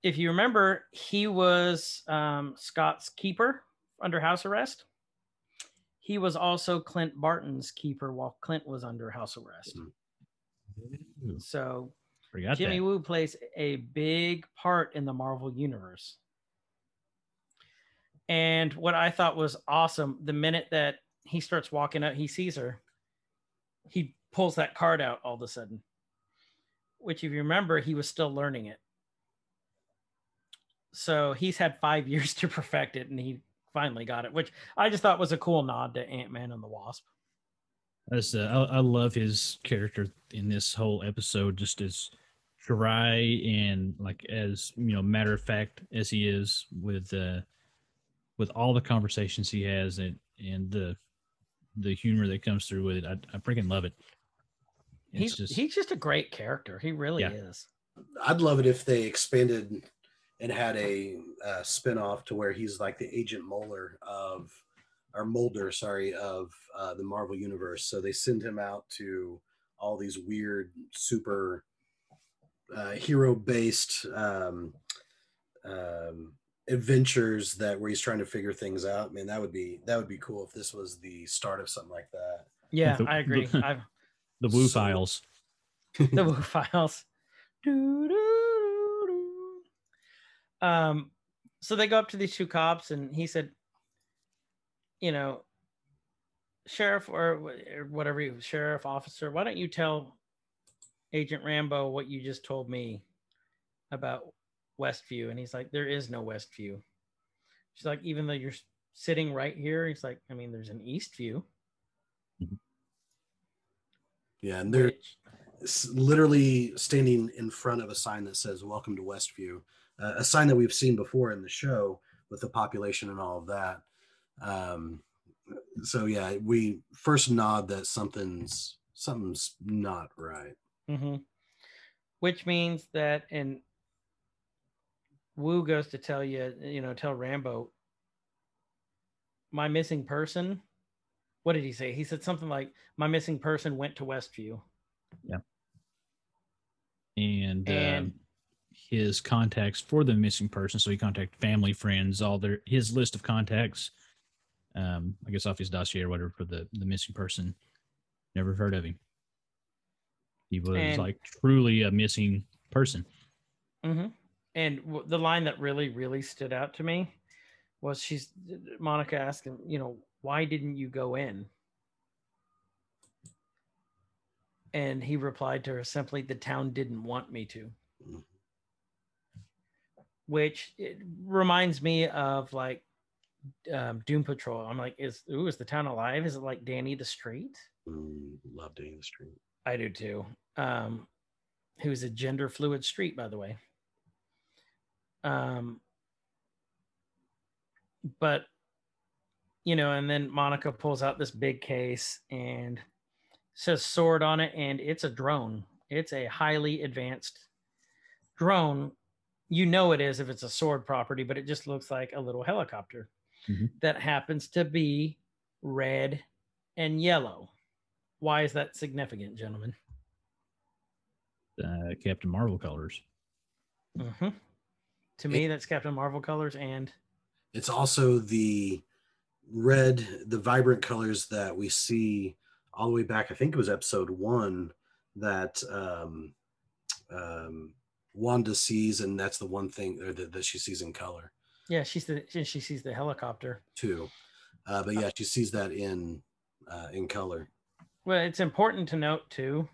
if you remember, he was um, Scott's keeper under house arrest. He was also Clint Barton's keeper while Clint was under house arrest. Ooh, So forgot Jimmy that. Woo plays a big part in the Marvel universe. And what I thought was awesome, the minute that he starts walking out, he sees her, he pulls that card out all of a sudden. Which, if you remember, he was still learning it. So he's had five years to perfect it, and he finally got it, which I just thought was a cool nod to Ant Man and the Wasp. That's, uh, I, I love his character in this whole episode, just as dry and like as you know matter of fact as he is with uh with all the conversations he has and and the the humor that comes through with it. I, I freaking love it. It's He's just he's just a great character. He really Yeah. is. I'd love it if they expanded and had a uh, spin-off to where he's like the Agent Moeller of or Mulder, sorry, of uh, the Marvel universe. So they send him out to all these weird, super uh, hero-based um, um, adventures that where he's trying to figure things out. Man, that would be that would be cool if this was the start of something like that. Yeah, The- I agree. the- I've the Woo So- the Files. Woo files. Doo, doo, doo, doo. Um, so they go up to these two cops, and he said, "You know, sheriff or, or whatever, he was, sheriff officer, why don't you tell Agent Rambeau what you just told me about Westview?" And he's like, "There is no Westview." She's like, "Even though you're sitting right here," he's like, "I mean, there's an Eastview." Yeah, and they're literally standing in front of a sign that says "Welcome to Westview," uh, a sign that we've seen before in the show with the population and all of that. Um, so yeah, we first nod that something's something's not right. hmm Which means that, and Woo goes to tell you, you know, tell Rambeau, my missing person. What did he say? He said something like, my missing person went to Westview. Yeah. and, And- um, his contacts for the missing person. So he contacted family, friends, all their his list of contacts. Um, I guess off his dossier or whatever for the the missing person. Never heard of him. He was And- like truly a missing person. hmm and w- the line that really really stood out to me was she's Monica asking, you know, why didn't you go in? And he replied to her simply, the town didn't want me to. Mhm. Which it reminds me of like um, Doom Patrol. I'm like, is ooh, is the town alive? Is it like Danny the Street? Mm, love Danny the Street. I do too. Um, who's a gender fluid street, by the way. Um, but you know, and then Monica pulls out this big case and says sword on it, and it's a drone. It's a highly advanced drone. You know it is if it's a sword property, but it just looks like a little helicopter Mhm. that happens to be red and yellow. Why is that significant, gentlemen? Uh, Captain Marvel colors. hmm To me, that's Captain Marvel colors, and It's also the red, the vibrant colors that we see all the way back. I think it was episode one that um, um, Wanda sees, and that's the one thing or that, that she sees in color yeah, she's the she she sees the helicopter. too. Uh, but yeah, she sees that in uh, in color. Well, it's important to note too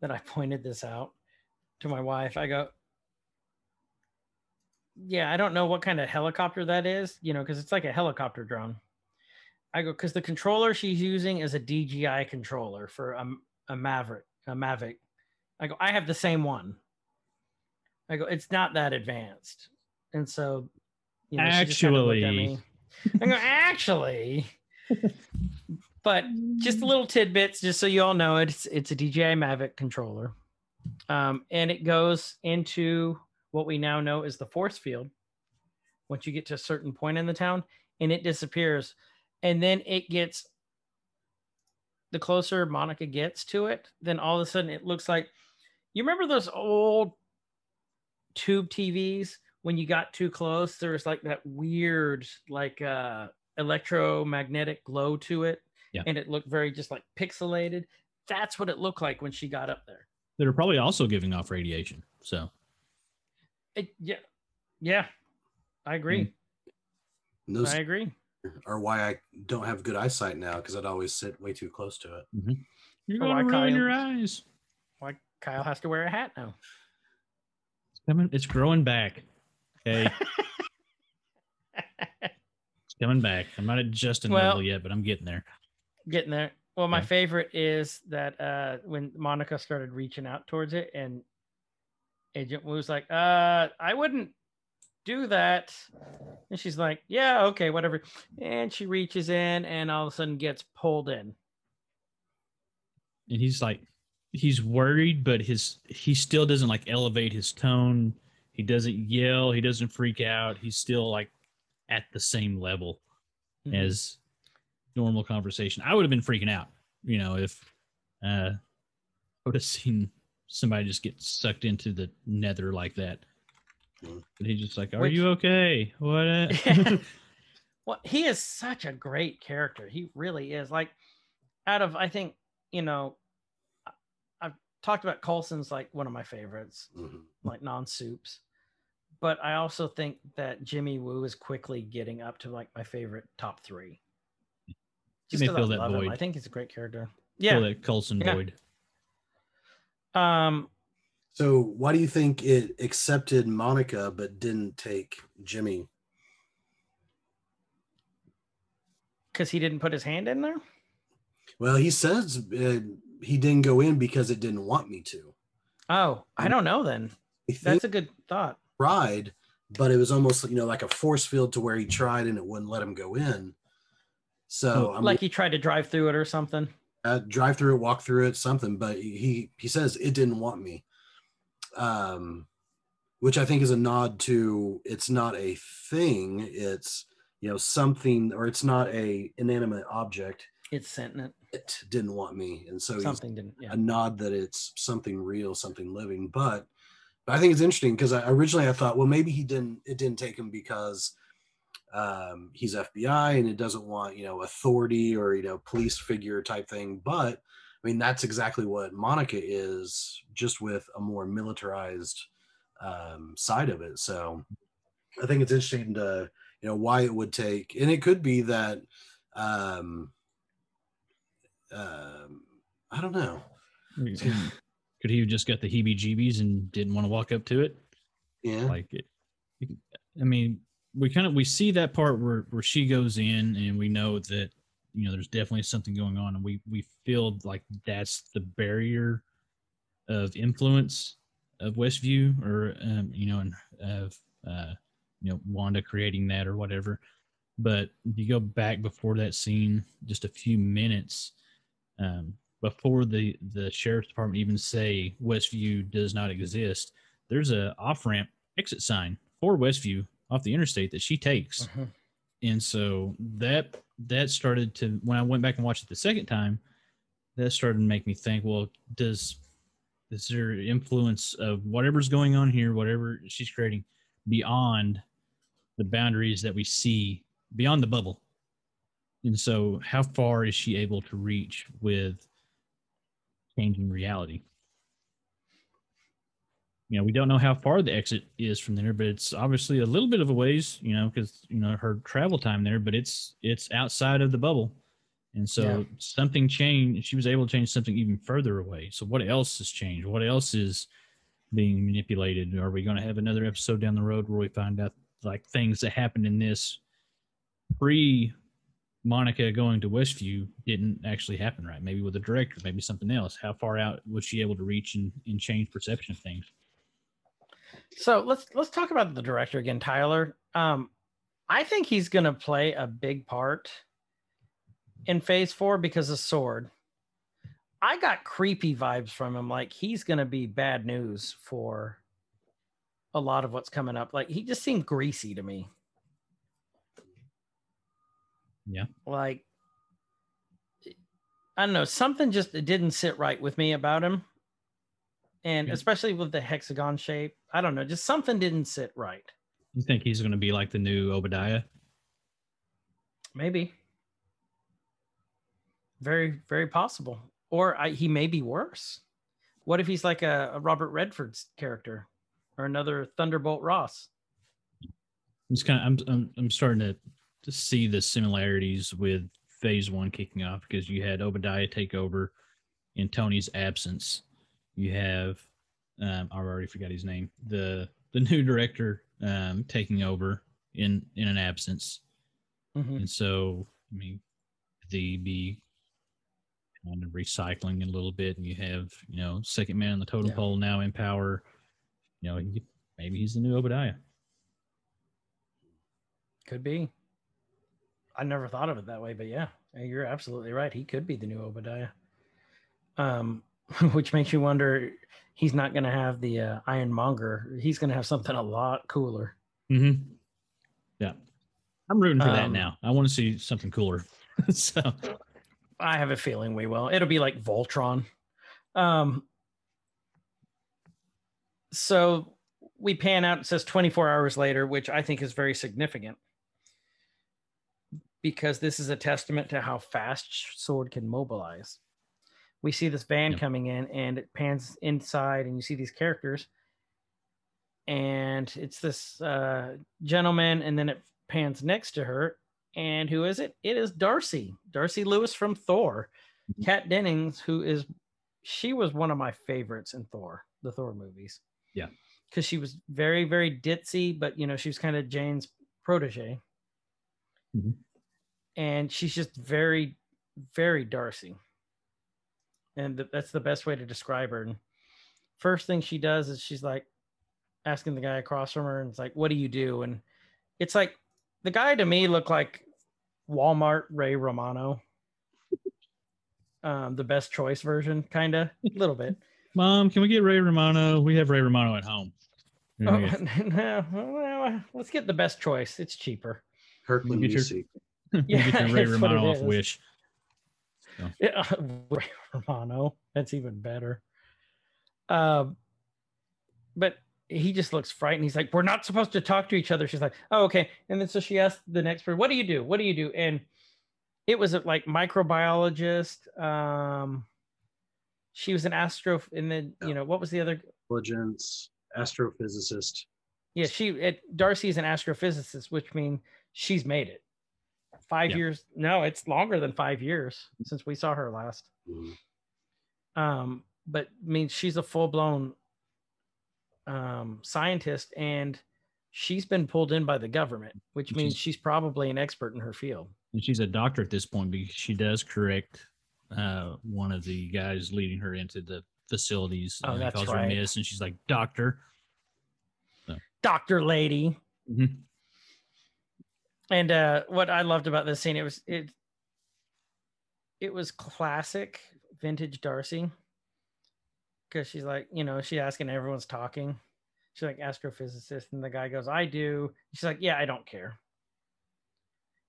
that I pointed this out to my wife. I go, yeah, I don't know what kind of helicopter that is, you know, because it's like a helicopter drone. I go because the controller she's using is a DJI controller for a, a Maverick, a Mavic. I go, I have the same one. I go, it's not that advanced, and so, you know, she just kinda Actually. I go, actually, but just a little tidbits, just so you all know, it's it's a DJI Mavic controller, um, and it goes into what we now know is the force field. Once you get to a certain point in the town, and it disappears, and then it gets. The closer Monica gets to it, then all of a sudden it looks like. You remember those old tube TVs when you got too close? There was like that weird, like uh electromagnetic glow to it Yeah. and it looked very just like pixelated that's what it looked like when she got up there That are probably also giving off radiation. So it, yeah yeah i agree And those i agree are why I don't have good eyesight now because I'd always sit way too close to it. you're Or going to ruin Kyle- your eyes. why kyle has to wear a hat now It's coming. It's growing back. Okay, it's coming back. I'm not at Justin Well- level yet, but I'm getting there. getting there well my Yeah. favorite is that uh when monica started reaching out towards it and agent Woo was like uh i wouldn't do that. And she's like yeah okay whatever. And she reaches in and all of a sudden gets pulled in. And he's like he's worried but his he still doesn't like elevate his tone. He doesn't yell. He doesn't freak out. He's still like at the same level Mhm. as normal conversation. I would have been freaking out you know if uh i would have seen somebody just get sucked into the nether like that Mhm. but he's just like are Which- you okay what uh?" well he is such a great character he really is like out of i think you know I- i've talked about coulson's like one of my favorites Mhm. like non-soups but i also think that jimmy woo is quickly getting up to like my favorite top three You may 'cause I that love him. void. i think he's a great character Fill yeah that coulson Yeah. void um So why do you think it accepted Monica but didn't take Jimmy? because he didn't put his hand in there Well, he says uh, he didn't go in because it didn't want me to. oh i don't know then that's a good thought tried, but it was almost you know like a force field to where he tried and it wouldn't let him go in. So I'm like he tried to drive through it or something uh, drive through it, walk through it, something. But he he says it didn't want me, um, which I think is a nod to it's not a thing. It's you know something, or it's not a inanimate object. it's sentient It didn't want me, and so something didn't yeah a nod that it's something real, something living. But, but I think it's interesting because I originally I thought, well, maybe he didn't. It didn't take him because um, he's FBI and it doesn't want you know authority or you know police figure type thing. But I mean that's exactly what Monica is, just with a more militarized um, side of it. So I think it's interesting to you know why it would take, and it could be that um, um, I don't know. Could he have just got the heebie-jeebies and didn't want to walk up to it? Yeah, Like it. I mean, we kind of we see that part where where she goes in, and we know that you know there's definitely something going on, and we we feel like that's the barrier of influence of Westview, or um, you know, and of uh, you know Wanda creating that or whatever. But if you go back before that scene, just a few minutes um, before the the sheriff's department even say Westview does not exist, there's a off ramp exit sign for Westview off the interstate that she takes, Mhm. and so that that started to when I went back and watched it the second time, that started to make me think, well, does is there influence of whatever's going on here, whatever she's creating, beyond the boundaries that we see beyond the bubble? And so, how far is she able to reach with changing reality? You know, we don't know how far the exit is from there, but it's obviously a little bit of a ways, you know, because you know her travel time there, but it's it's outside of the bubble. And so Yeah. something changed. She was able to change something even further away. So what else has changed? What else is being manipulated? Are we going to have another episode down the road where we find out like things that happened in this pre Monica going to Westview didn't actually happen right? Maybe with the director, maybe something else. How far out was she able to reach and, and change perception of things? So let's let's talk about the director again, Tyler. Um, I think he's going to play a big part in Phase Four because of Sword. I got creepy vibes from him, like he's going to be bad news for a lot of what's coming up. Like he just seemed greasy to me. Yeah. Like I don't know, something just didn't sit right with me about him. And hmm. especially with the hexagon shape, I don't know, just something didn't sit right. You think he's going to be like the new Obadiah? Maybe. Very, very possible. Or I, he may be worse. What if he's like a, a Robert Redford's character or another Thunderbolt Ross? It's kind of I'm I'm, I'm starting to to see the similarities with Phase One kicking off because you had Obadiah take over in Tony's absence. You have um, I already forgot his name. The the new director um, taking over in in an absence, Mhm. and so I mean the be kind of recycling a little bit, and you have you know second man on the totem Yeah. pole now in power. You know he, maybe he's the new Obadiah. Could be. I never thought of it that way, but yeah, you're absolutely right. He could be the new Obadiah. Um, which makes you wonder he's not going to have the uh, Ironmonger. He's going to have something a lot cooler. Mm-hmm. Yeah. I'm rooting for that Um, now. I want to see something cooler. so I have a feeling we will. It'll be like Voltron. Um, so we pan out, it says 24 hours later, which I think is very significant because this is a testament to how fast Sword can mobilize. We see this van Yep. coming in and it pans inside, and you see these characters, and it's this uh, gentleman, and then it pans next to her. And who is it? It is Darcy, Darcy Lewis from Thor. Mhm. Kat Dennings, who is, she was one of my favorites in Thor, the Thor movies. Yeah. Because she was very, very ditzy, but you know, she was kind of Jane's protege. Mhm. And she's just very, very Darcy. And th- that's the best way to describe her. And first thing she does is she's like asking the guy across from her, and it's like, What do you do? And it's like the guy to me looked like Walmart Ray Romano. Um, the best choice version, kind of, a little bit. Mom, can we get Ray Romano? We have Ray Romano at home. Oh, no, well, let's get the best choice. It's cheaper. Kirkland Get your- UC. You Yeah, get your Ray that's what it Romano off is. Wish. Yeah, Ray Romano. That's even better. Um, but he just looks frightened. He's like, "We're not supposed to talk to each other." She's like, "Oh, okay." And then so she asked the next person, "What do you do? What do you do?" And it was a, like microbiologist. Um, she was an astro, and then you know what was the other? Intelligence, astrophysicist. Yeah, she it, Darcy is an astrophysicist, which means she's made it. Five Yeah. years? No, it's longer than five years since we saw her last. Mhm. Um, but means she's a full blown um, scientist, and she's been pulled in by the government, which means is- she's probably an expert in her field. And she's a doctor at this point because she does correct uh, one of the guys leading her into the facilities. Oh, uh, that's calls right. her miss, and she's like, "Doctor." Doctor lady. Mhm. And uh, what I loved about this scene, it was it it was classic vintage Darcy. Cause she's like, you know, she's asking everyone's talking. She's like astrophysicist, and the guy goes, I do. She's like, Yeah, I don't care.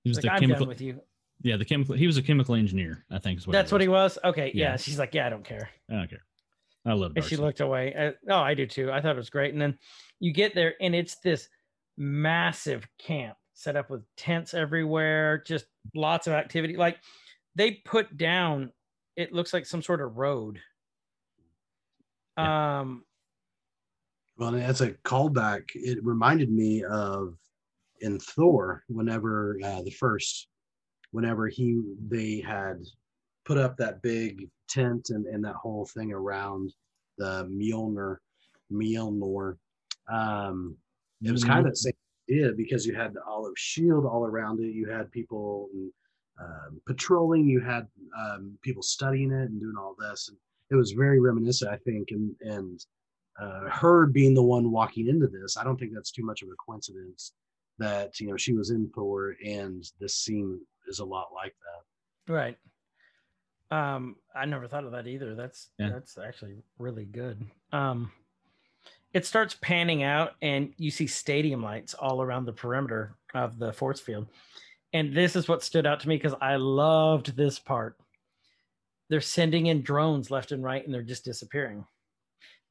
He was like, I'm chemical. done with you. Yeah, the chemical. He was a chemical engineer. I think is what. That's what he was. Okay, yeah. Yeah. She's like, Yeah, I don't care. I don't care. I love. And she looked away. Uh, oh, I do too. I thought it was great. And then you get there, and it's this massive camp set up with tents everywhere, just lots of activity. Like they put down, it looks like some sort of road. Um, Well, as a callback, it reminded me of in Thor, whenever uh, the first, whenever he they had put up that big tent and, and that whole thing around the Mjolnir, Mjolnir. Um, it was kind of the same idea because you had the olive shield all around it. You had people um, patrolling. You had um, people studying it and doing all this. And it was very reminiscent, I think. And and uh, her being the one walking into this, I don't think that's too much of a coincidence that you know she was in Thor and this scene is a lot like that. right. Um, I never thought of that either. That's Yeah. that's actually really good. Um, it starts panning out, and you see stadium lights all around the perimeter of the force field. And this is what stood out to me because I loved this part. They're sending in drones left and right, and they're just disappearing.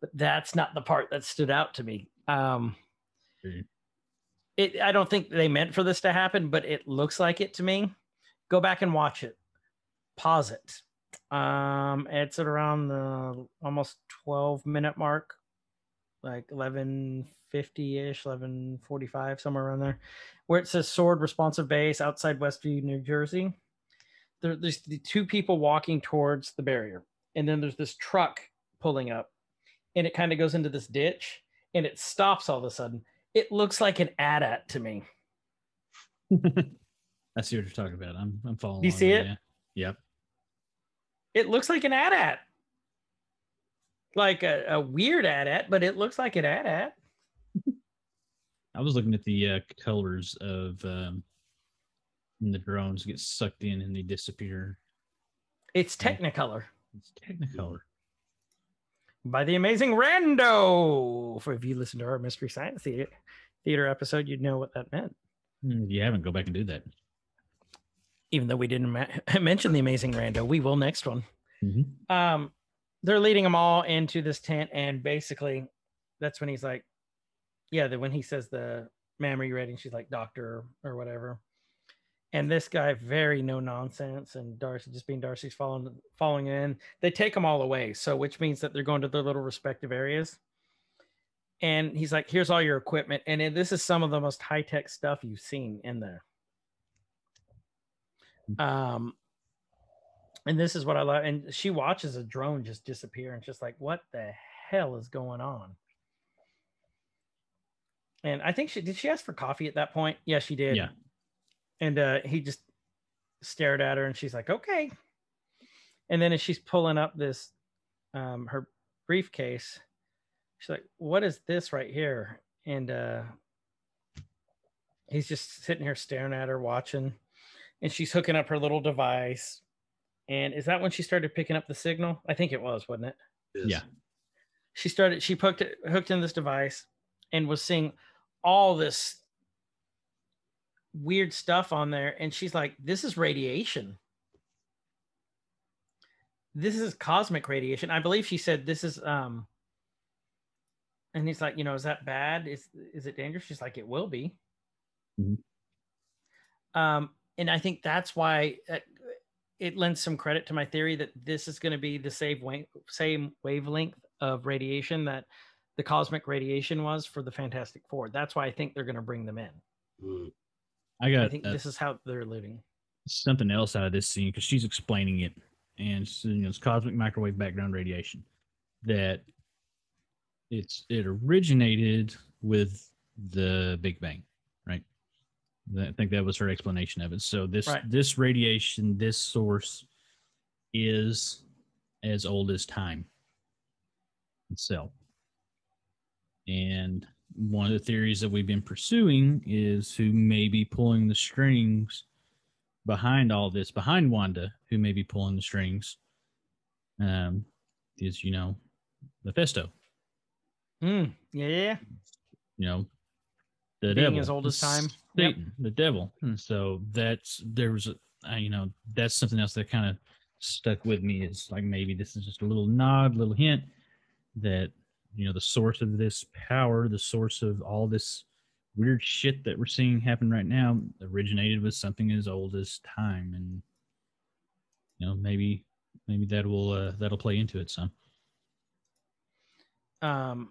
But that's not the part that stood out to me. Um, Mhm. it, I don't think they meant for this to happen, but it looks like it to me. Go back and watch it. Pause it. Um, it's at around the almost 12 minute mark, like 1150 ish, 1145, somewhere around there, where it says sword responsive base outside Westview, New Jersey. There, there's the two people walking towards the barrier, and then there's this truck pulling up, and it kind of goes into this ditch, and it stops all of a sudden. It looks like an AT-AT to me. I see what you're talking about. I'm I'm following. You see it? Yep. It looks like an AT-AT. Like a, a weird AT-AT, but it looks like an AT-AT. I was looking at the uh, colors of um, when the drones get sucked in and they disappear. It's Technicolor It's Technicolor. by the amazing Rando. For if you listen to our Mystery Science Theater, theater episode, you'd know what that meant. Hmm, If you haven't, go back and do that. Even though we didn't ma- mention the amazing Rando, we will next one. Mhm. um they're leading them all into this tent and basically that's when he's like yeah the, when he says the ma'am are you ready and she's like doctor or whatever. And this guy very no nonsense and darcy just being darcy's following following in they take them all away. So which means that they're going to their little respective areas. And he's like here's all your equipment. And this is some of the most high-tech stuff you've seen in there. Um and this is what I love. And she watches a drone just disappear and just like, what the hell is going on? And I think she did she ask for coffee at that point? Yeah, she did. Yeah. And uh he just stared at her and she's like, okay. And then as she's pulling up this um her briefcase, she's like, what is this right here? And uh he's just sitting here staring at her, watching, and she's hooking up her little device. And is that when she started picking up the signal? I think it was, wasn't it? Is- Yeah. She started, she hooked it, hooked in this device and was seeing all this weird stuff on there. And she's like, this is radiation. This is cosmic radiation. I believe she said this is um and he's like, you know, is that bad? Is is it dangerous? She's like, it will be. Mhm. Um, and I think that's why uh, it lends some credit to my theory that this is going to be the same wave, same wavelength of radiation that the cosmic radiation was for the Fantastic Four. That's why I think they're going to bring them in. Mm. I got I think uh, this is how they're alluding. something else out of this scene because she's explaining it, and it's, you know, it's cosmic microwave background radiation. That it's it originated with the Big Bang, right? I think that was her explanation of it. So this Right. this radiation, this source, is as old as time itself. And one of the theories that we've been pursuing is who may be pulling the strings behind all this, behind Wanda, who may be pulling the strings, um, is you know, Mephisto. Mm, yeah, yeah. You know, the Being devil, as old as time. Yep. Satan, the devil. And so that's there was a, uh, you know, that's something else that kind of stuck with me is like maybe this is just a little nod, little hint that you know the source of this power, the source of all this weird shit that we're seeing happen right now originated with something as old as time and you know maybe maybe that will uh, that'll play into it some Um,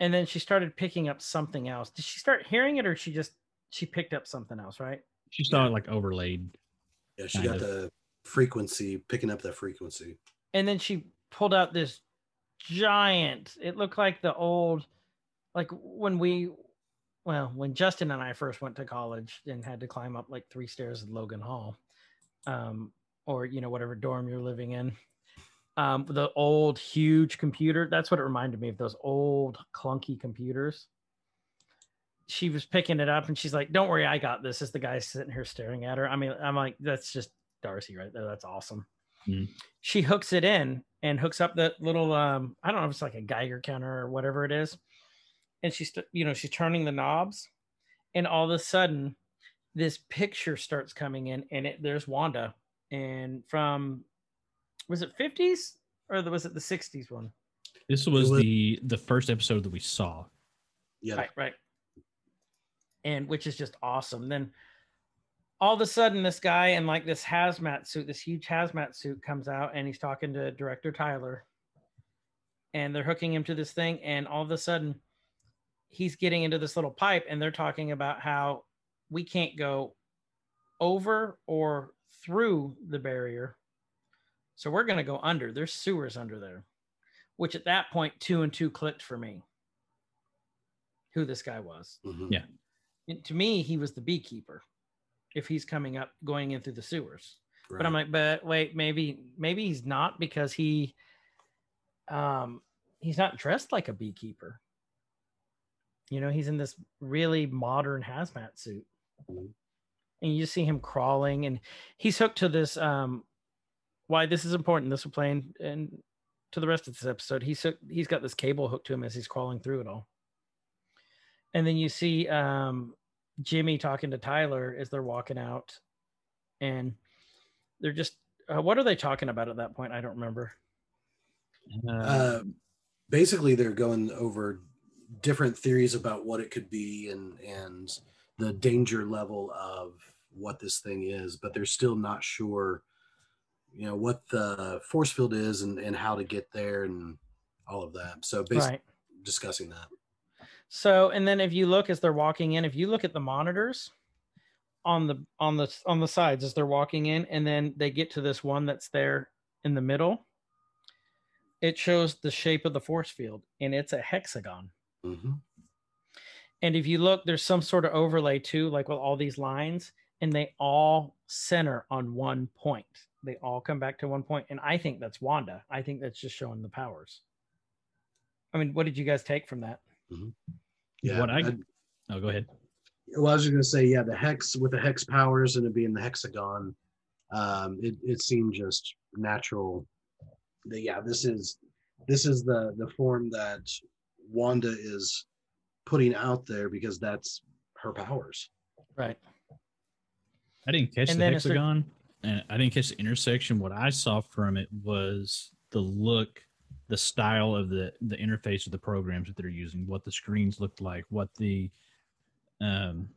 and then she started picking up something else. Did she start hearing it, or she just she picked up something else? Right. she saw it like overlaid Yeah, she got of. the frequency, picking up that frequency. and then she pulled out this giant it looked like the old like when we well when justin and i first went to college and had to climb up like three stairs at logan hall um or you know whatever dorm you're living in um the old huge computer that's what it reminded me of those old clunky computers. She was picking it up and she's like don't worry i got this as the guy sitting here staring at her. I mean i'm like that's just darcy right there that's awesome. She hooks it in and hooks up that little um i don't know if it's like a geiger counter or whatever it is. And she's you know she's turning the knobs and all of a sudden this picture starts coming in and it, there's wanda. And from was it 50s or the- was it the 60s one? This was was- the the first episode that we saw. Yeah, right right. And which is just awesome. Then all of a sudden this guy in like this hazmat suit this huge hazmat suit comes out and he's talking to director tyler. And they're hooking him to this thing and all of a sudden he's getting into this little pipe and they're talking about how we can't go over or through the barrier so we're going to go under there's sewers under there which at that point two and two clicked for me who this guy was mhm. Yeah. and to me, he was the beekeeper. If he's coming up, going in through the sewers, but I'm like, but wait, maybe, maybe he's not because he, um, he's not dressed like a beekeeper. You know, he's in this really modern hazmat suit, Mhm. and you just see him crawling, and he's hooked to this. Um, why this is important? This will play in, in to the rest of this episode. He's hooked, he's got this cable hooked to him as he's crawling through it all. And then you see um, Jimmy talking to Tyler as they're walking out, and they're just uh, what are they talking about at that point? I don't remember. Uh, basically, they're going over different theories about what it could be and and the danger level of what this thing is, but they're still not sure, you know, what the force field is and and how to get there and all of that. So basically, Right. discussing that. So, and then if you look as they're walking in, if you look at the monitors on the on the on the sides as they're walking in, and then they get to this one that's there in the middle, it shows the shape of the force field, and it's a hexagon. hmm And if you look, there's some sort of overlay too, like with all these lines, and they all center on one point. They all come back to one point, and I think that's Wanda. I think that's just showing the powers. I mean, what did you guys take from that? Yeah. What I- I'd- oh go ahead well, I was just gonna say, yeah, the hex with the hex powers and it being the hexagon, um, it, it seemed just natural. That yeah, this is this is the the form that Wanda is putting out there because that's her powers. Right. I didn't catch And the then it's the- hexagon, and I didn't catch the intersection. What I saw from it was the look, the style of the the interface of the programs that they're using, what the screens looked like, what the um,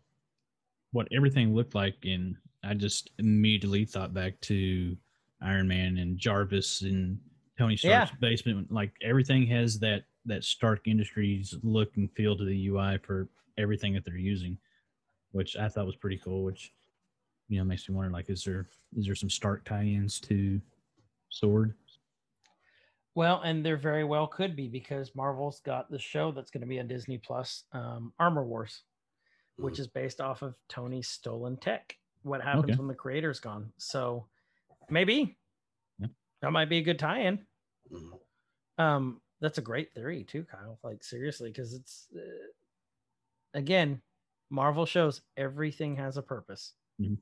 what everything looked like, and I just immediately thought back to Iron Man and Jarvis and Tony Yeah. Stark's basement. Like everything has that that Stark Industries look and feel to the UI for everything that they're using, which I thought was pretty cool. Which you know makes me wonder, like, is there is there some Stark tie-ins to Sword? Well, and there very well could be because Marvel's got the show that's going to be on Disney Plus, um, Armor Wars, which is based off of Tony's stolen tech. What happens Okay. when the creator's gone? So maybe Yeah. that might be a good tie-in. Mhm. Um, that's a great theory too, Kyle. Like seriously, because it's uh, again, Marvel shows everything has a purpose. Mhm.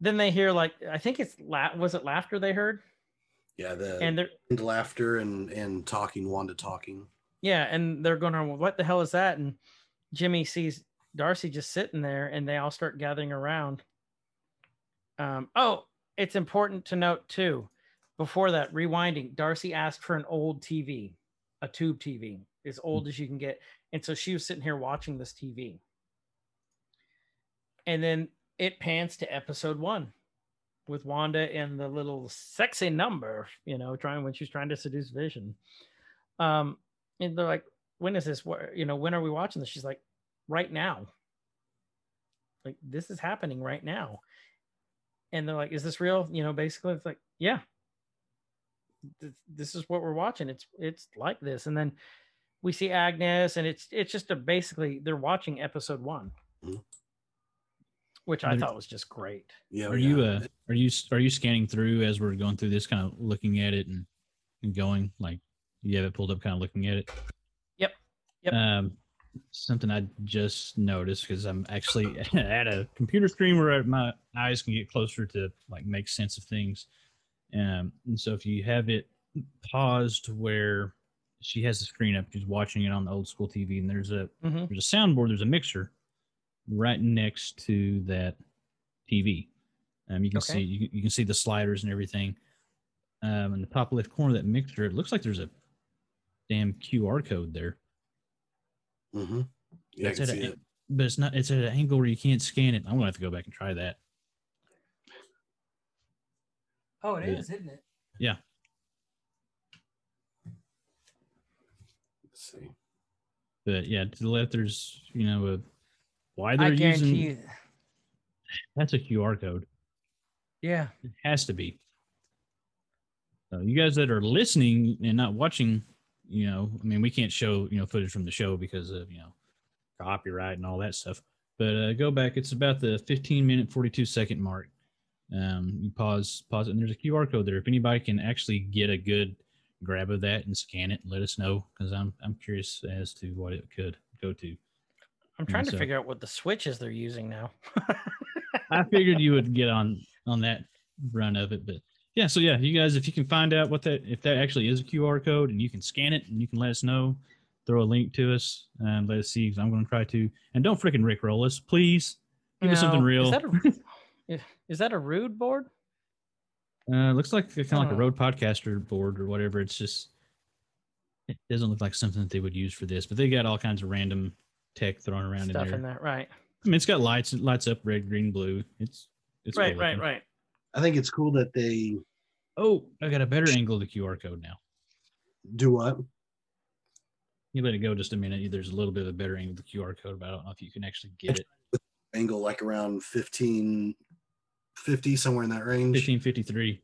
Then they hear like I think it's la- was it laughter they heard, Yeah, the and they're laughter and and talking, Wanda talking. yeah, and they're going, well, "What the hell is that?" And Jimmy sees Darcy just sitting there, and they all start gathering around. Um, oh, it's important to note too. Before that, rewinding, Darcy asked for an old TV, a tube TV, as old as you can get, and so she was sitting here watching this TV. And then it pans to episode one with Wanda and the little sexy number, you know, trying when she's trying to seduce Vision. Um, and they're like, when is this? You know, when are we watching this? She's like, right now. Like this is happening right now. And they're like, is this real? You know, basically it's like, yeah. Th- This is what we're watching. It's it's like this. And then we see Agnes, and it's it's just a basically they're watching episode one. Mhm. Which I thought was just great. Yeah, Are yeah. you uh are you are you scanning through as we're going through this, kind of looking at it and, and going like you have it pulled up, kind of looking at it? Yep. Yep. Um, something I just noticed because I'm actually at a computer screen where my eyes can get closer to like make sense of things. Um, and so if you have it paused where she has the screen up, she's watching it on the old school TV, and there's a hmm there's a soundboard, there's a mixer right next to that TV. Um, you can Okay. see you, can- you can see the sliders and everything. Um, in the top left corner of that mixer, it looks like there's a damn QR code there. Mm-hmm. Yeah, I can see a- it. but it's not. It's at an angle where you can't scan it. I'm gonna have to go back and try that. Oh, it Yeah. is, isn't it? Yeah, Let's see. but yeah, to the left there's you know a why they're using you. that's a QR code. Yeah. It has to be. So you guys that are listening and not watching, you know, I mean, we can't show you know footage from the show because of you know copyright and all that stuff. But uh, go back; it's about the 15 minute 42 second mark. Um, you pause, pause it, and there's a QR code there. If anybody can actually get a good grab of that and scan it, let us know because I'm I'm curious as to what it could go to. I'm trying to so- figure out what the switches they're using now. I figured you would get on on that run of it, but yeah. So yeah, you guys, if you can find out what that if that actually is a QR code and you can scan it and you can let us know, throw a link to us and let us see. Because I'm going to try to. And don't freaking rickroll us, please. Give us something real. Is that a, is- is that a Rode board? Uh, looks like kind of like a Oh. Rode podcaster board or whatever. It's just it doesn't look like something that they would use for this, but they got all kinds of random tech thrown around Stuff in there. in there, right? I mean, it's got lights. It lights up red, green, blue. It's it's cool right, right, right. I think it's cool that they Oh, I got a better angle of the QR code now. do what? You let it go just a minute. There's a little bit of a better angle of the QR code, but I don't know if you can actually get it. Angle like around 15, 50, somewhere in that range. 1553.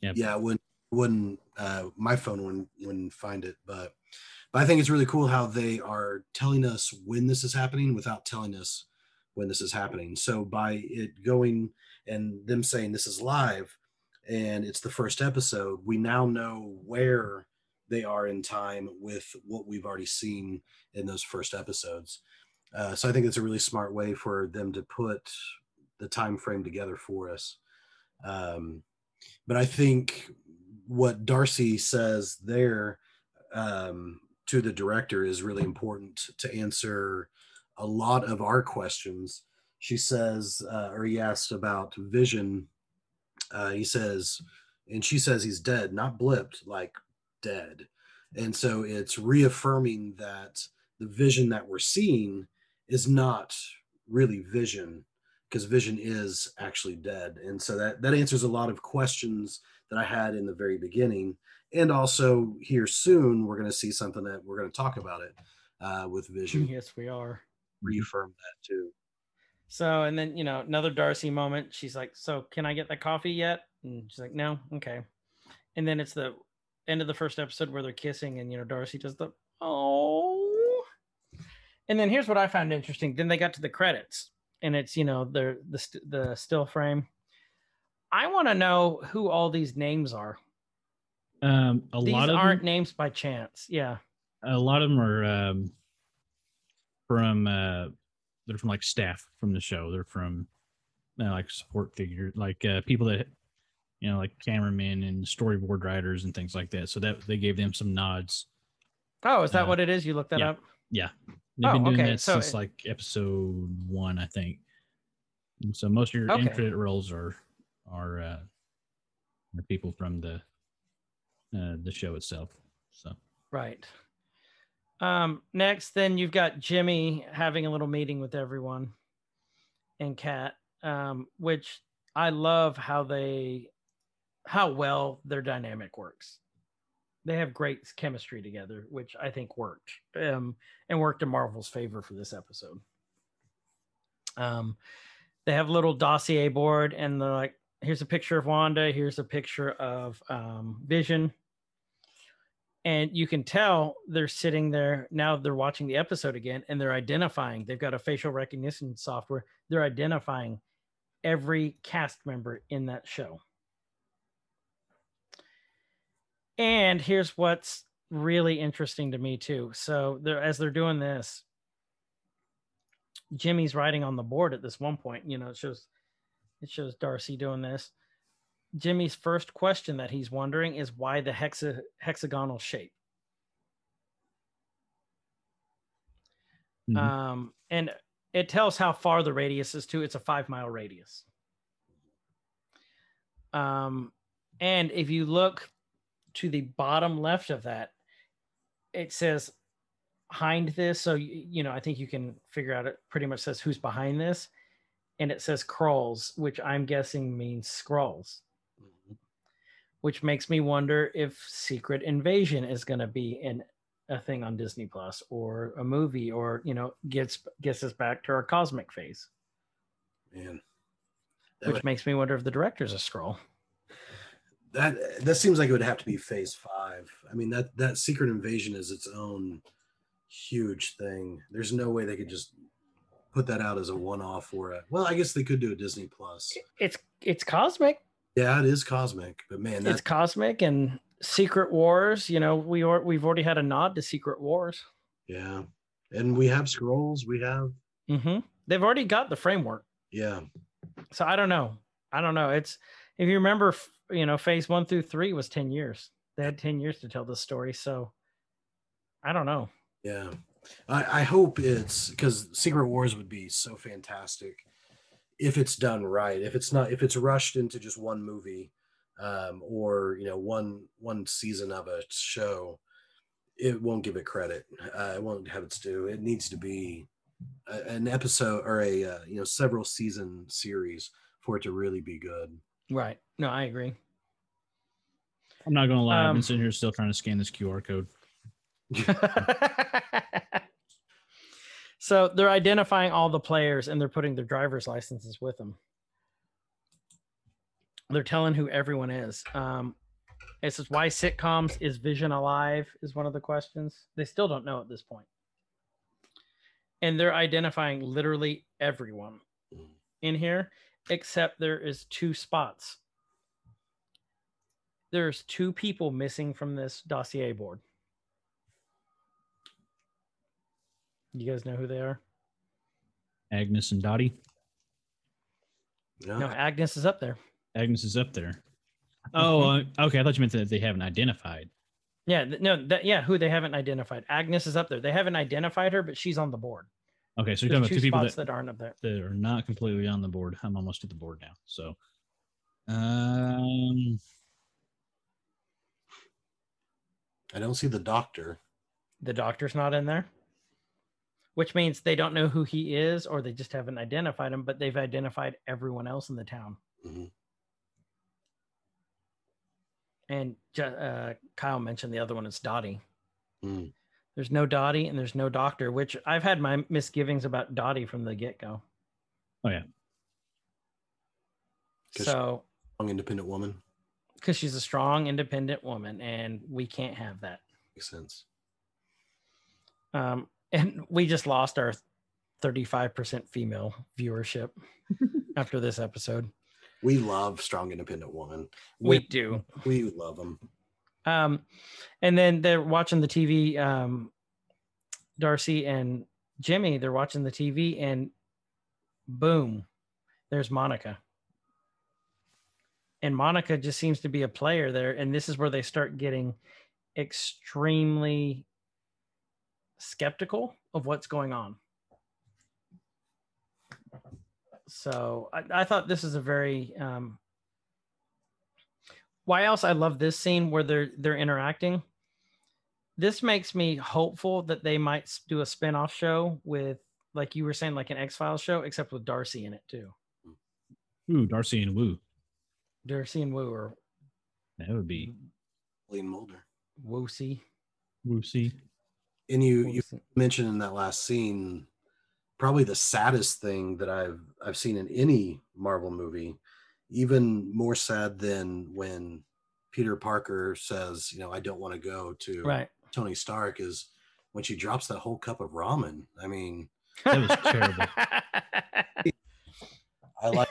Yeah. yeah it wouldn't wouldn't uh my phone wouldn't wouldn't find it but but i think it's really cool how they are telling us when this is happening without telling us when this is happening. So by it going and them saying this is live and it's the first episode we now know where they are in time with what we've already seen in those first episodes. Uh, so i think it's a really smart way for them to put the time frame together for us. Um, but I think what Darcy says there um, to the director is really important to answer a lot of our questions. She says, uh, or he asked about Vision. Uh, he says, and she says he's dead, not blipped, like dead. And so it's reaffirming that the vision that we're seeing is not really vision. because Vision is actually dead, and so that that answers a lot of questions that I had in the very beginning. And also here soon, we're going to see something that we're going to talk about it uh, with Vision. Yes, we are. Reaffirm that too. So, and then, you know, another Darcy moment. She's like, So, can I get the coffee yet? And she's like, No, okay. And then it's the end of the first episode where they're kissing, and, you know, Darcy does the, Oh. And then here's what I found interesting. Then they got to the credits, and it's, you know, the, the, the still frame. I want to know who all these names are. Um, a these lot of aren't them, names by chance. Yeah. a lot of them are um, from uh, they're from like staff from the show. They're from uh, like support figures, like uh, people that you know, like cameramen and storyboard writers and things like that. So that they gave them some nods. Oh, is that Uh, what it is? You looked that yeah. up? Yeah, they've Oh, been doing okay, that so since it- like episode one, I think. And so most of your Okay. credit roles are are uh, people from the uh, the show itself. So Right. Um, next, then you've got Jimmy having a little meeting with everyone and Kat, um, which I love how they, how well their dynamic works. They have great chemistry together, which I think worked, um, and worked in Marvel's favor for this episode. Um, they have a little dossier board, and they're like, "Here's a picture of Wanda. Here's a picture of um, Vision." and you can tell they're sitting there now they're watching the episode again and they're identifying they've got a facial recognition software they're identifying every cast member in that show and here's what's really interesting to me too so they're as they're doing this jimmy's writing on the board at this one point you know it shows it shows darcy doing this Jimmy's first question that he's wondering is why the hexa- hexagonal shape. mhm. Um, and it tells how far the radius is too. It's a five mile radius. Um, and if you look to the bottom left of that, it says behind this. So, you know, I think you can figure out it pretty much says who's behind this. And it says crawls, which I'm guessing means Skrulls. Mm-hmm. which makes me wonder if Secret Invasion is going to be in a thing on Disney Plus or a movie or you know gets gets us back to our cosmic phase, Man, that, which would- makes me wonder if the director's a Skrull. that that seems like it would have to be Phase Five. I mean that that Secret Invasion is its own huge thing. There's no way they could just put that out as a one-off or a. Well, I guess they could do a Disney Plus. It's it's cosmic. Yeah, it is cosmic, but man, It's cosmic and Secret Wars. You know we are we've already had a nod to Secret Wars. yeah, and we have Skrulls. We have hmm They've already got the framework. yeah. So I don't know. I don't know. It's if you remember, you know, phase one through three was 10 years. They had 10 years to tell this story. So I don't know. Yeah. I, I hope it's because Secret Wars would be so fantastic if it's done right. If it's not, if it's rushed into just one movie um, or, you know, one one season of a show, it won't give it credit. Uh, it won't have its due. It needs to be a, an episode or a, uh, you know, several season series for it to really be good. Right. No, I agree. I'm not gonna lie, I've Um, been sitting here still trying to scan this QR code. so they're identifying all the players and they're putting their driver's licenses with them. They're telling who everyone is. Um, it says why sitcoms is Vision alive is one of the questions. They still don't know at this point. And they're identifying literally everyone in here, except there is two spots. There's two people missing from this dossier board. You guys know who they are? Agnes and Dottie. Yeah. No, Agnes is up there. Agnes is up there. Oh, uh, okay. I thought you meant that they haven't identified. Yeah, th- no, that yeah, who they haven't identified. Agnes is up there. They haven't identified her, but she's on the board. Okay, so you're There's talking about two two people spots that, that aren't up there. that are not completely on the board. I'm almost at the board now. So, um, I don't see the doctor. The doctor's not in there. Which means they don't know who he is or they just haven't identified him, but they've identified everyone else in the town. Mhm. And uh, Kyle mentioned the other one is Dottie. Mm. There's no Dottie and there's no doctor, which I've had my misgivings about Dottie from the get go. Oh, yeah. So, Strong, independent woman because she's a strong, independent woman, and we can't have that. makes sense. Um, and we just lost our 35% female viewership after this episode. We love strong, independent woman. We do. we love them. Um, and then they're watching the TV. Um, Darcy and Jimmy, they're watching the TV, and boom, there's Monica. And Monica just seems to be a player there. And this is where they start getting extremely skeptical of what's going on. So I, I thought this is a very um, why else I love this scene where they're they're interacting. This makes me hopeful that they might do a spin-off show with like you were saying like an X-Files show except with Darcy in it too. Ooh, Darcy and Woo. Darcy and Woo or That would be Lean Mulder. Woosey. Woosy. And you you mentioned in that last scene probably the saddest thing that I've I've seen in any Marvel movie, even more sad than when Peter Parker says, you know, I don't want to go to Right. Tony Stark is when she drops that whole cup of ramen. I mean, That was terrible. I like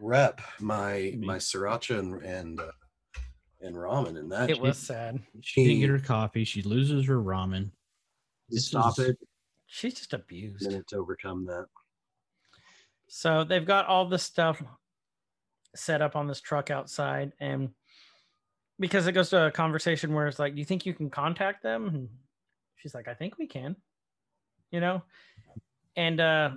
rep my my sriracha and and uh, and ramen and that it was sad. She didn't get her coffee. She loses her ramen. This stop is- it She's just abused. minute to overcome that. So they've got all this stuff set up on this truck outside, and because it goes to a conversation where it's like, "Do you think you can contact them?" And she's like, "I think we can," you know, and uh,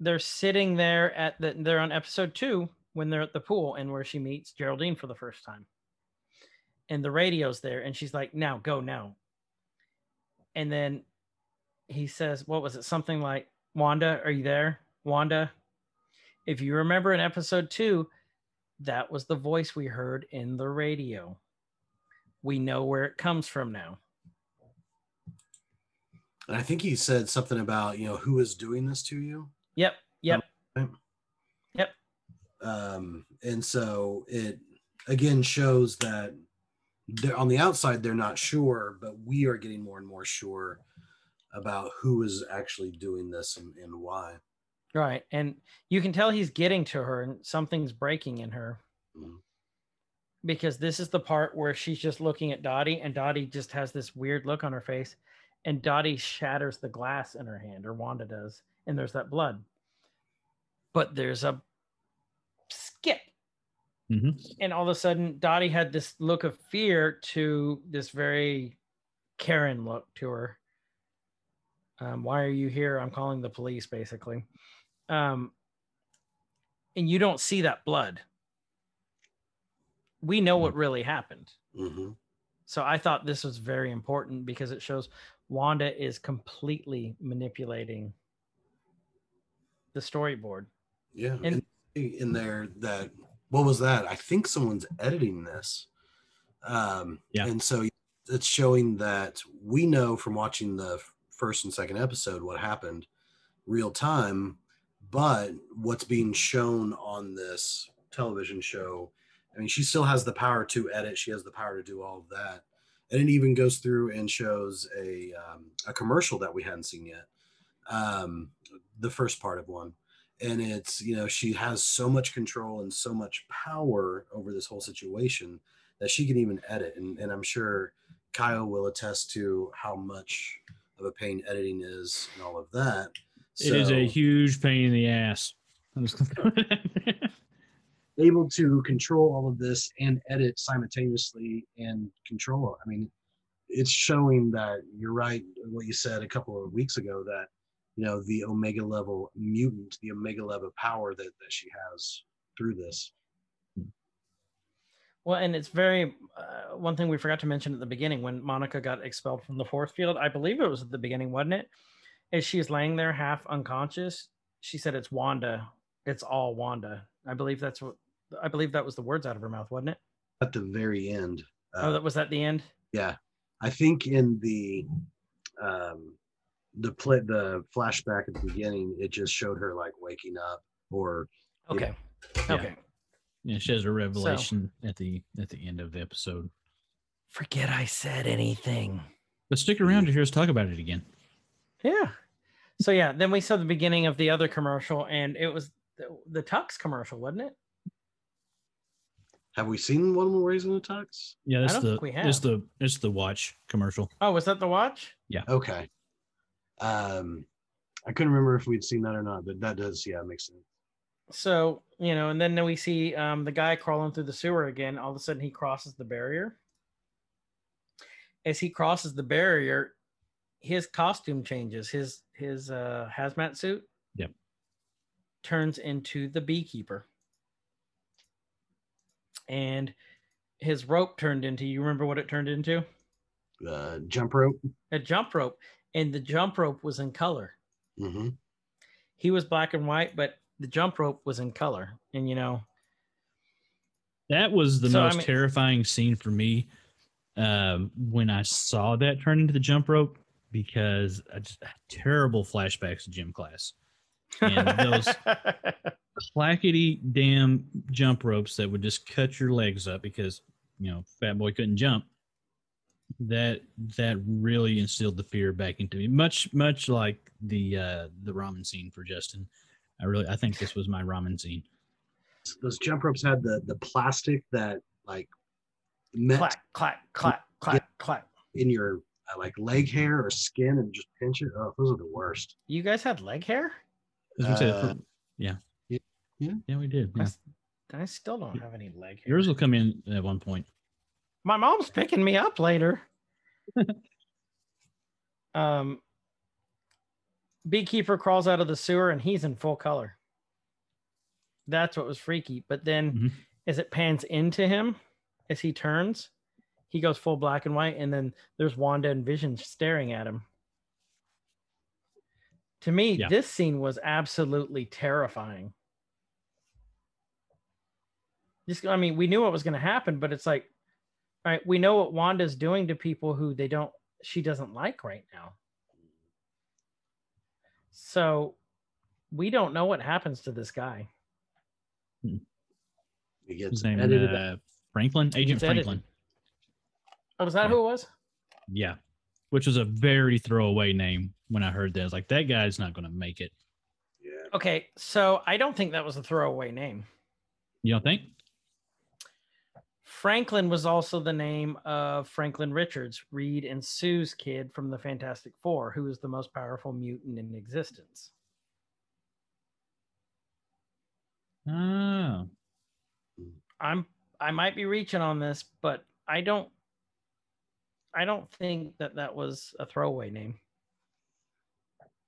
they're sitting there at the they're on episode two when they're at the pool and where she meets Geraldine for the first time, and the radio's there, and she's like, "Now go now," and then he says, "What was it? Something like." Wanda, are you there? Wanda, if you remember in episode two, that was the voice we heard in the radio. We know where it comes from now. And I think he said something about, you know, who is doing this to you? Yep. Yep. Yep. Um, and so it again shows that on the outside, they're not sure, but we are getting more and more sure about who is actually doing this and, and why. Right. And you can tell he's getting to her and something's breaking in her. Mhm. Because this is the part where she's just looking at Dottie and Dottie just has this weird look on her face. And Dottie shatters the glass in her hand, or Wanda does. And there's that blood. But there's a skip Mhm. and all of a sudden Dottie had this look of fear to this very Karen look to her. Um, why are you here? I'm calling the police, basically. Um, and you don't see that blood. We know what really happened. Mhm. So I thought this was very important because it shows Wanda is completely manipulating the storyboard. Yeah. And- And in there that what was that? I think someone's editing this. Um Yeah. and so it's showing that we know from watching the first and second episode what happened real time, but what's being shown on this television show, I mean, she still has the power to edit, she has the power to do all of that. And it even goes through and shows a um, a commercial that we hadn't seen yet. Um, the first part of one and it's you know she has so much control and so much power over this whole situation that she can even edit and, and i'm sure kyle will attest to how much of a pain editing is and all of that. It is a huge pain in the ass. Able to control all of this and edit simultaneously and control i mean it's showing that you're right what you said a couple of weeks ago that you know the omega level mutant the omega level power that, that she has through this Well, and it's very uh, one thing we forgot to mention at the beginning when Monica got expelled from the force field. I believe it was at the beginning, wasn't it? As she's laying there half unconscious, she said, "It's Wanda. It's all Wanda." I believe that's what I believe that was the words out of her mouth, wasn't it? At the very end. oh, uh, that was at the end. Yeah, I think in the um, the play the flashback at the beginning, it just showed her like waking up, or Yeah. Okay. Yeah. Okay. Yeah, she has a revelation at the at the end of the episode. Forget I said anything. But stick around to hear us talk about it again. Yeah. So yeah, then we saw the beginning of the other commercial, and it was the, the Tux commercial, wasn't it? have we seen one more he's the a tux? Yeah, that's don't the think we it's the it's the watch commercial. Oh, was that the watch? Yeah. Okay. Um, I couldn't remember if we'd seen that or not, but that does, yeah, makes sense. So you know, and then we see um, the guy crawling through the sewer again. All of a sudden, he crosses the barrier. As he crosses the barrier, his costume changes. His his uh, hazmat suit. Yep. Turns into the beekeeper. And his rope turned into. You remember what it turned into? Uh, jump rope. A jump rope, and the jump rope was in color. hmm He was black and white, but the jump rope was in color. And you know, That was the So, I most mean- terrifying scene for me um, when I saw that turn into the jump rope because I just terrible flashbacks to gym class. And those clackety damn jump ropes that would just cut your legs up because you know fat boy couldn't jump that that really instilled the fear back into me much much like the uh the ramen scene for justin i really i think this was my ramen scene Those jump ropes had the the plastic that like met clack, clack, clack, clack, clack. in your uh, like leg hair or skin and just pinch it. Oh, those are the worst. You guys had leg hair? I was gonna say, Uh, yeah yeah, yeah. yeah we did I yeah. s- I still don't have any leg hair. yours will come in at one point My mom's picking me up later. um, beekeeper crawls out of the sewer and he's in full color. That's what was freaky. But then, Mhm. as it pans into him, as he turns, he goes full black and white, and then there's Wanda and Vision staring at him. To me, Yeah. this scene was absolutely terrifying. Just, I mean, we knew what was going to happen, but it's like, right, we know what Wanda's doing to people who they don't, she doesn't like right now. So we don't know what happens to this guy. It gets his name edited. uh, franklin agent It's edited. franklin Oh, was that Yeah. who it was? yeah which was a very throwaway name when i heard that I was like that guy's not gonna make it yeah. Okay, so I don't think that was a throwaway name. you don't think Franklin was also the name of Franklin Richards, Reed and Sue's kid from the Fantastic Four, who is the most powerful mutant in existence. oh I'm I might be reaching on this, but I don't I don't think that that was a throwaway name.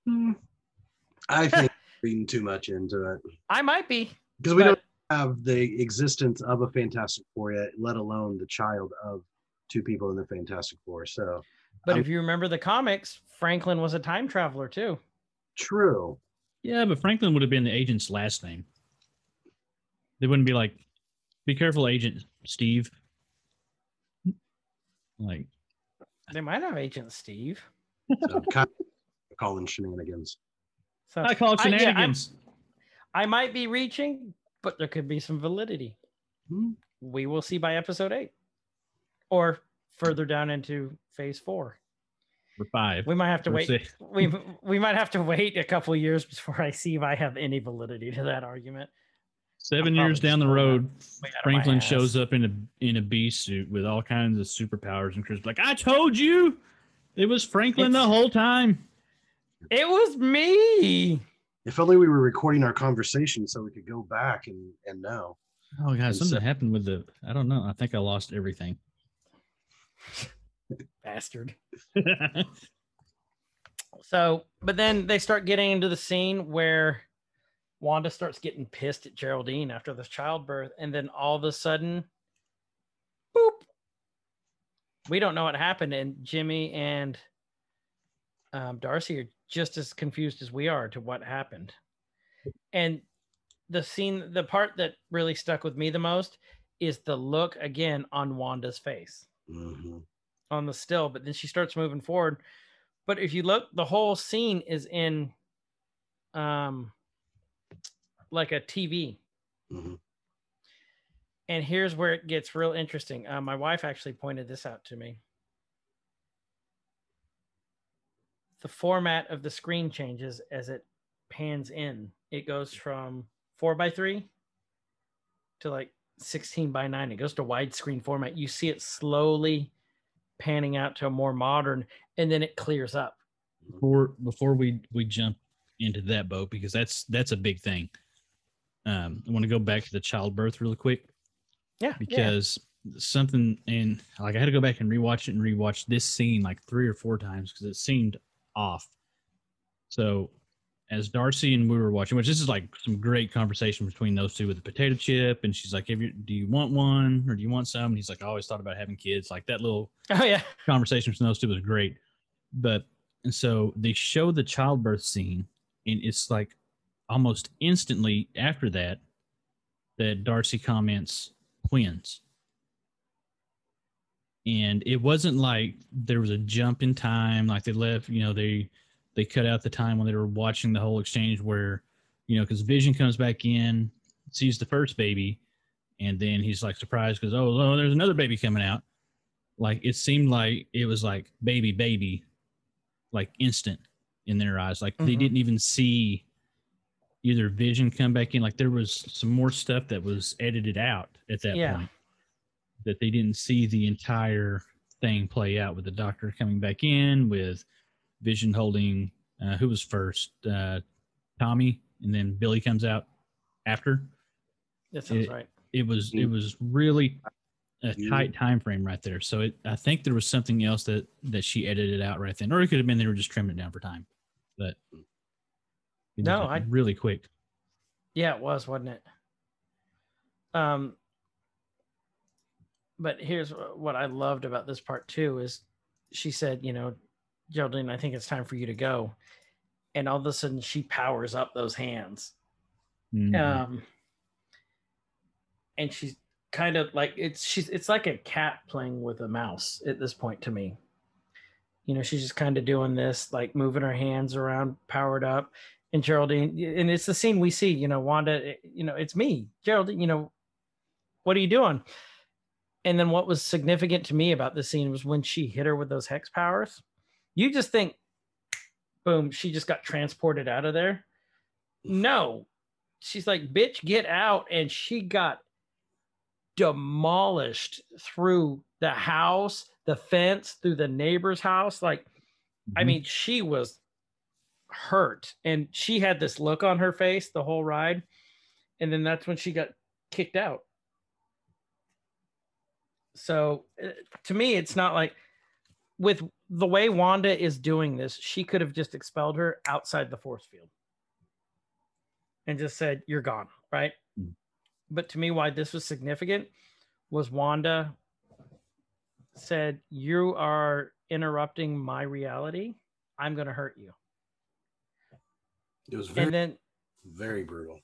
Hmm. I think reading too much into it I might be because we but- don't have the existence of a Fantastic Four yet, let alone the child of two people in the Fantastic Four. So But Um, if you remember the comics, Franklin was a time traveler too. true. Yeah, but Franklin would have been the agent's last name. They wouldn't be like, "Be careful, Agent Steve." Like, They might have Agent Steve. So kind of calling shenanigans. So I call it I- yeah, shenanigans. I might be reaching, but there could be some validity. Hmm. We will see by episode eight, or further down into phase four. For five. We might have to wait. six. We we might have to wait a couple years before I see if I have any validity to that argument. Seven I'm years down the road, way out of my Franklin shows up in a in a bee suit with all kinds of superpowers, and Chris like, "I told you, it was Franklin the whole time." It was me. If only we were recording our conversation so we could go back and and know. Oh god, And something so- happened with the. I don't know. I think I lost everything. Bastard. So, but then they start getting into the scene where Wanda starts getting pissed at Geraldine after the childbirth, and then all of a sudden, boop. We don't know what happened, and Jimmy and um, Darcy are just as confused as we are to what happened. And the scene, the part that really stuck with me the most is the look again on Wanda's face Mhm. on the still, but then she starts moving forward. But if you look, the whole scene is in um like a TV. Mhm. And here's where it gets real interesting. Uh, my wife actually pointed this out to me. The format of the screen changes as it pans in. It goes from four by three to like 16 by nine. It goes to widescreen format. You see it slowly panning out to a more modern, and then it clears up. before before we we jump into that boat because that's that's a big thing um i want to go back to the childbirth really quick Yeah. yeah. because something and like i had to go back and rewatch it and rewatch this scene like three or four times because it seemed off so as darcy and we were watching which this is like some great conversation between those two with the potato chip and she's like Have you, do you want one or do you want some and he's like i always thought about having kids like that little Oh yeah. conversation between those two was great. But and so they show the childbirth scene, and it's like almost instantly after that that Darcy comments twins. And it wasn't like there was a jump in time, like they left, you know, they they cut out the time when they were watching the whole exchange where, you know, because Vision comes back in, sees the first baby, and then he's like surprised because oh, oh, there's another baby coming out like it seemed like it was like baby baby like instant in their eyes like they Mhm. didn't even see either vision come back in like there was some more stuff that was edited out at that Yeah. point that they didn't see the entire thing play out with the doctor coming back in with vision holding uh, who was first uh, tommy and then billy comes out after That sounds It- right. it was it Mm. was really a Mm. tight time frame right there. So it, I think there was something else that that she edited out right then, or it could have been they were just trimming it down for time. But it No, I- really quick. Yeah, it was, wasn't it? Um, but here's what I loved about this part too is she said, you know, Geraldine, I think it's time for you to go. And all of a sudden she powers up those hands. Mhm. Um, and she's kind of like it's she's it's like a cat playing with a mouse at this point to me. You know, she's just kind of doing this, like moving her hands around, powered up. And Geraldine, and it's the scene we see, you know, Wanda, eh, you know, it's me, Geraldine, you know, what are you doing? And then what was significant to me about this scene was when she hit her with those hex powers. You just think, boom, she just got transported out of there. No, she's like, bitch, get out. And she got demolished through the house, the fence, through the neighbor's house. Like, I Mhm. mean, she was hurt and she had this look on her face the whole ride. And then that's when she got kicked out. So uh, to me, it's not like with the way Wanda is doing this, she could have just expelled her outside the force field and just said, You're gone, right? Mm. But to me, why this was significant was Wanda said, You are interrupting my reality. I'm going to hurt you. It was very, And then very brutal.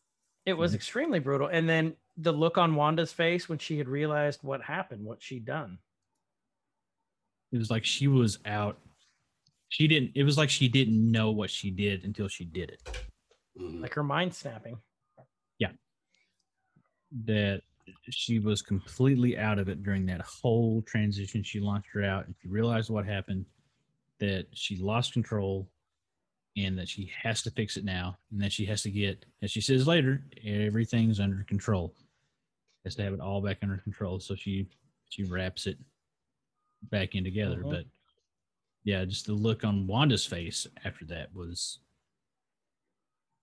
it was Mhm. extremely brutal. And then the look on Wanda's face when she had realized what happened, what she'd done. it was like she was out. She didn't. It was like she didn't know what she did until she did it. Mhm. like her mind snapping. Yeah. That she was completely out of it during that whole transition. She launched her out, and she realized what happened. That she lost control, and that she has to fix it now, and that she has to get, as she says later, everything's under control. Has to have it all back under control. So she she wraps it back in together. Mhm. But yeah, just the look on Wanda's face after that was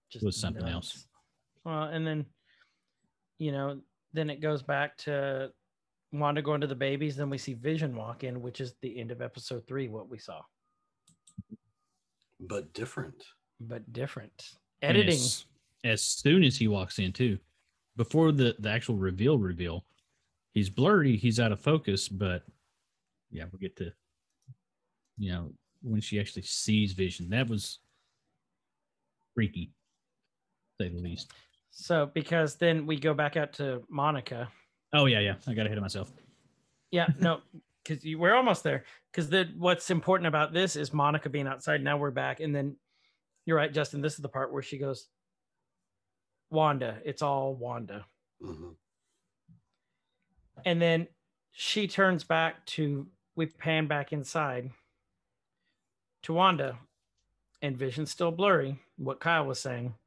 Just Was something else. Well, and then, you know, then it goes back to Wanda going to the babies. Then we see Vision walk in, which is the end of episode three, what we saw, But different. but different. Editing. as, as soon as he walks in too before the the actual reveal reveal he's blurry, he's out of focus, but yeah, we'll get to you know when she actually sees Vision. That was freaky, say the least. So because then we go back out to Monica. Oh yeah, yeah. I got ahead of myself. Yeah, no, because we're almost there. Because the what's important about this is Monica being outside. Now we're back, and then you're right, Justin. This is the part where she goes, "Wanda, it's all Wanda," Mhm. and then she turns back to we pan back inside to Wanda, and Vision's still blurry. What Kyle was saying.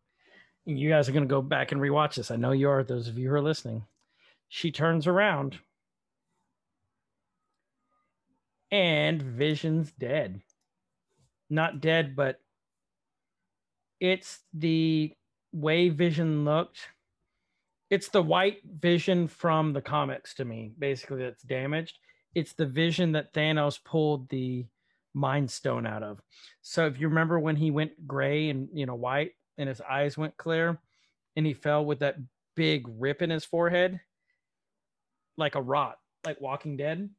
And you guys are going to go back and rewatch this. I know you are. Those of you who are listening. She turns around and Vision's dead. Not dead, but it's the way Vision looked. It's the white Vision from the comics to me, basically, that's damaged. It's the Vision that Thanos pulled the Mind Stone out of. So if you remember when he went gray and you know white and his eyes went clear and he fell with that big rip in his forehead like a rot, like Walking Dead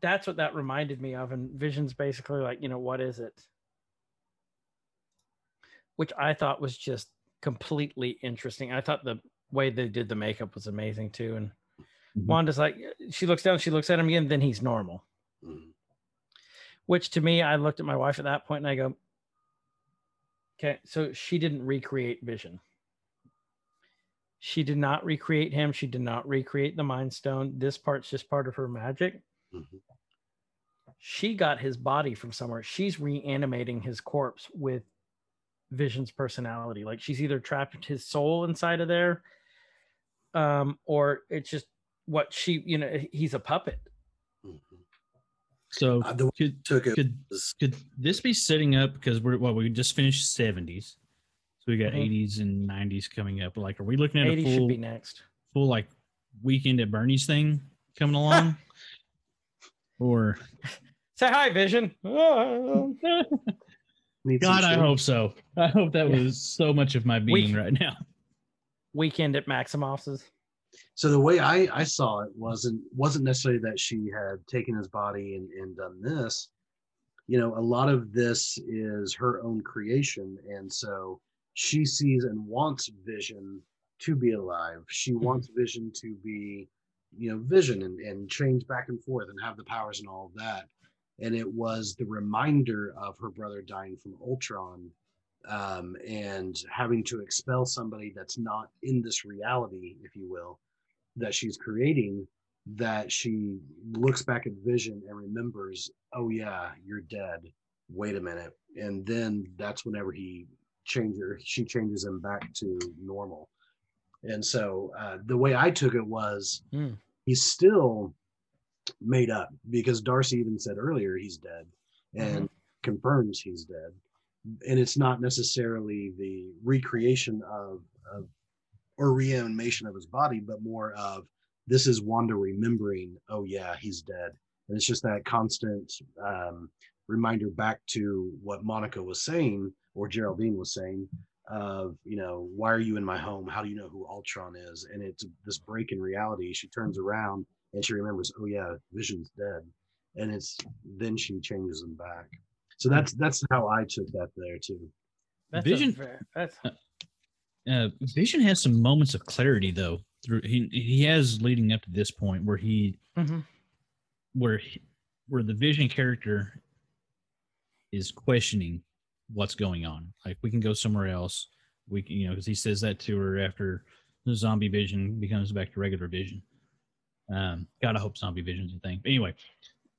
that's what that reminded me of. And Vision's basically like, you know, what is it? Which I thought was just completely interesting. I thought the way they did the makeup was amazing too. And Mhm. Wanda's like, she looks down, she looks at him again, then he's normal. Mhm. Which to me, I looked at my wife at that point and I go, okay, so she didn't recreate Vision. She did not recreate him. She did not recreate the Mind Stone. This part's just part of her magic. Mhm. she got his body from somewhere. She's reanimating his corpse with Vision's personality. Like she's either trapped his soul inside of there, um, or it's just what she, you know, he's a puppet. Mhm. So Uh, the could took it could could this be setting up because we're well we just finished seventies, so we got Mhm. eighties and nineties coming up. Like, are we looking at a full should be next. full like weekend at Bernie's thing coming along, or Say hi, Vision. God, I hope so. I hope that Yeah. was so much of my We- being right now. Weekend at Maximoff's. So the way I, I saw it wasn't wasn't necessarily that she had taken his body and, and done this. You know, a lot of this is her own creation, and so she sees and wants Vision to be alive. She mm-hmm. wants Vision to be, you know, Vision and, and change back and forth and have the powers and all of that. And it was the reminder of her brother dying from Ultron um, and having to expel somebody that's not in this reality, if you will, that she's creating that she looks back at vision and remembers oh yeah you're dead. Wait a minute. And then that's whenever he changes she changes him back to normal. And so uh, the way i took it was Hmm. he's still made up because darcy even said earlier he's dead and confirms he's dead and it's not necessarily the recreation of, of or reanimation of his body, but more of this is Wanda remembering, oh yeah, he's dead. And it's just that constant um, reminder back to what Monica was saying or Geraldine was saying of, you know, why are you in my home? How do you know who Ultron is? And it's this break in reality. She turns around and she remembers, oh yeah, Vision's dead. And it's then she changes him back. So that's that's how I took that there too. That's Vision- A, that's Uh, Vision has some moments of clarity though. Through he he has leading up to this point where he Mhm. where he, where the Vision character is questioning what's going on. Like we can go somewhere else. We can, you know, because he says that to her after the zombie Vision becomes back to regular Vision. Um, God, I hope zombie Vision's a thing. But anyway,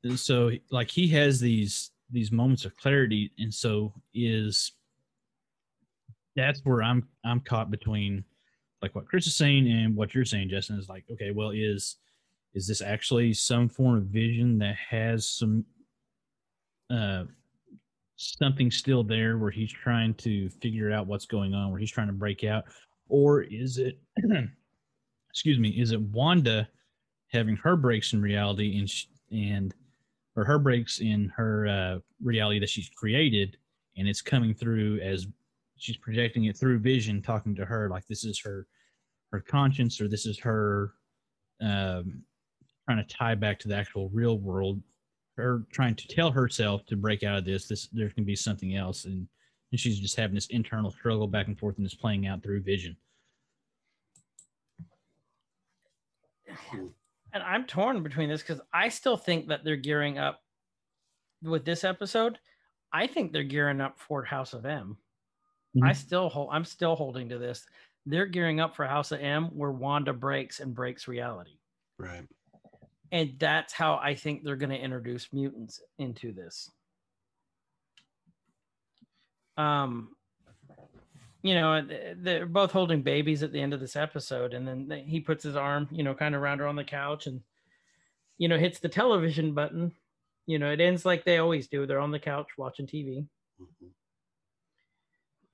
and so like he has these these moments of clarity, and so is that's where I'm I'm caught between like what Chris is saying and what you're saying, Justin, is like, okay, well, is is this actually some form of vision that has some uh something still there where he's trying to figure out what's going on, where he's trying to break out, or is it excuse me, is it Wanda having her breaks in reality and sh- and or her breaks in her uh, reality that she's created, and it's coming through as she's projecting it through vision talking to her like this is her her conscience or this is her um trying to tie back to the actual real world, her trying to tell herself to break out of this. This there can be something else, and and she's just having this internal struggle back and forth, and it's playing out through Vision. And I'm torn between this because I still think that they're gearing up with this episode. I think they're gearing up for House of M. I Mhm. still hold. I'm still holding to this. They're gearing up for House of M, where Wanda breaks and breaks reality, Right. and that's how I think they're going to introduce mutants into this. Um, you know, they're both holding babies at the end of this episode, and then he puts his arm, you know, kind of around her on the couch, and you know, hits the television button. You know, it ends like they always do. They're on the couch watching TV. Mhm.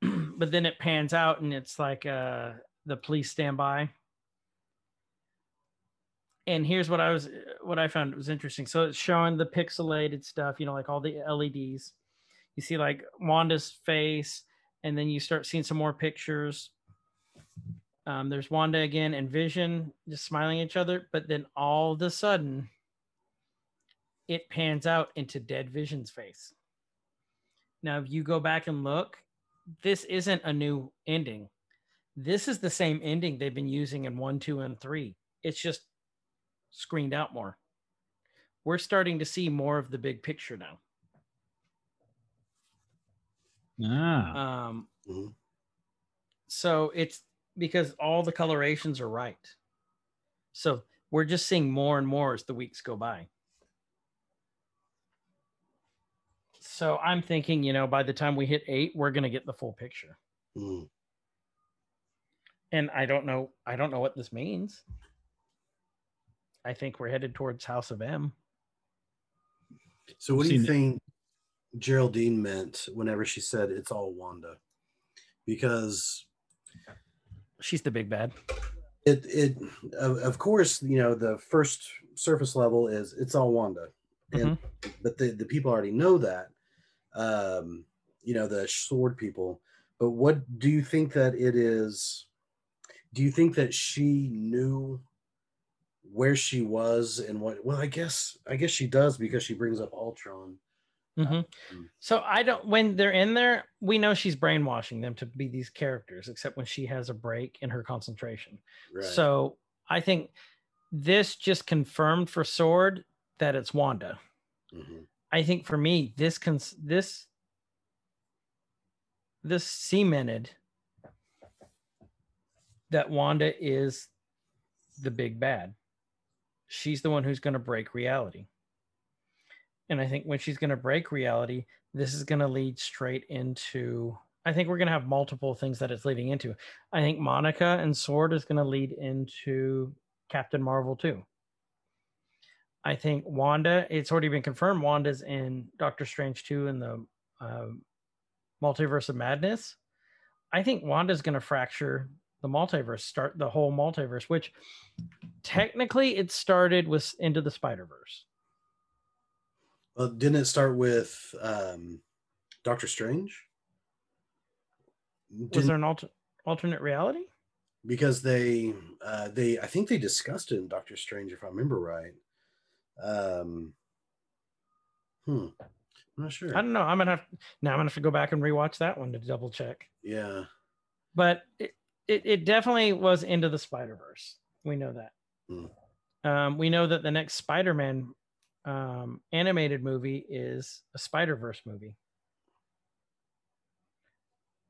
but then it pans out and it's like uh the police stand by and here's what i was what i found was interesting so it's showing the pixelated stuff you know like all the leds you see like wanda's face and then you start seeing some more pictures um, there's wanda again and vision just smiling at each other but then all of a sudden it pans out into dead vision's face now if you go back and look this isn't a new ending. This is the same ending they've been using in one, two, and three. It's just screened out more. We're starting to see more of the big picture now. Ah, Um, Mhm. so it's because all the colorations are right. So we're just seeing more and more as the weeks go by. So I'm thinking, you know, by the time we hit eight, we're going to get the full picture. Mm. and I don't know. I don't know what this means. I think we're headed towards House of M. So what do you think Geraldine meant whenever she said it's all Wanda? Because She's the big bad. it it of, of course you know the first surface level is it's all Wanda, and but the the people already know that. Um, you know the sword people. But what do you think that it is? Do you think that she knew where she was and what? Well, I guess I guess she does because she brings up Ultron. Mhm. Mm. So I don't. When they're in there, we know she's brainwashing them to be these characters, except when she has a break in her concentration. Right. So I think this just confirmed for Sword that it's Wanda. Mhm. I think for me, this cons- this this cemented that Wanda is the big bad. She's the one who's going to break reality. And I think when she's going to break reality, this is going to lead straight into I think we're going to have multiple things that it's leading into. I think Monica and Sword is going to lead into Captain Marvel too. I think Wanda, it's already been confirmed. Wanda's in Doctor Strange 2 in the um, Multiverse of Madness. I think Wanda's going to fracture the multiverse, start the whole multiverse, which technically it started with Into the Spider Verse. Well, didn't it start with um, Doctor Strange? Was Didn't- there an alter- alternate reality? because they uh, they I think they discussed it in Doctor Strange if I remember right. Um, hmm, I'm not sure. I don't know. I'm gonna have now. I'm gonna have to go back and rewatch that one to double check. yeah, But it, it, it definitely was into the Spider Verse. We know that. Hmm. Um, we know that the next Spider Man um, animated movie is a Spider Verse movie.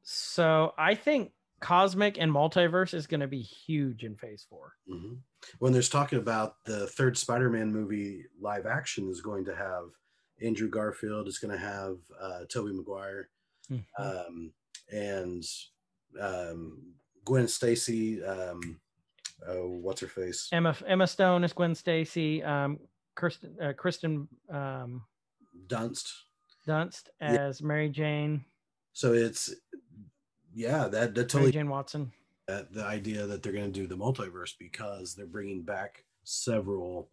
So I think cosmic and multiverse is going to be huge in Phase Four. hmm when there's talking about the third Spider-Man movie live action is going to have Andrew Garfield, it's going to have uh, Tobey Maguire, um, and um, Gwen Stacy. Um, oh, what's her face? Emma Emma Stone is Gwen Stacy. Um, Kirsten uh, Kristen um, Dunst. Dunst Yeah. as Mary Jane. So it's yeah, that that Mary totally Jane Watson. that the idea that they're going to do the multiverse because they're bringing back several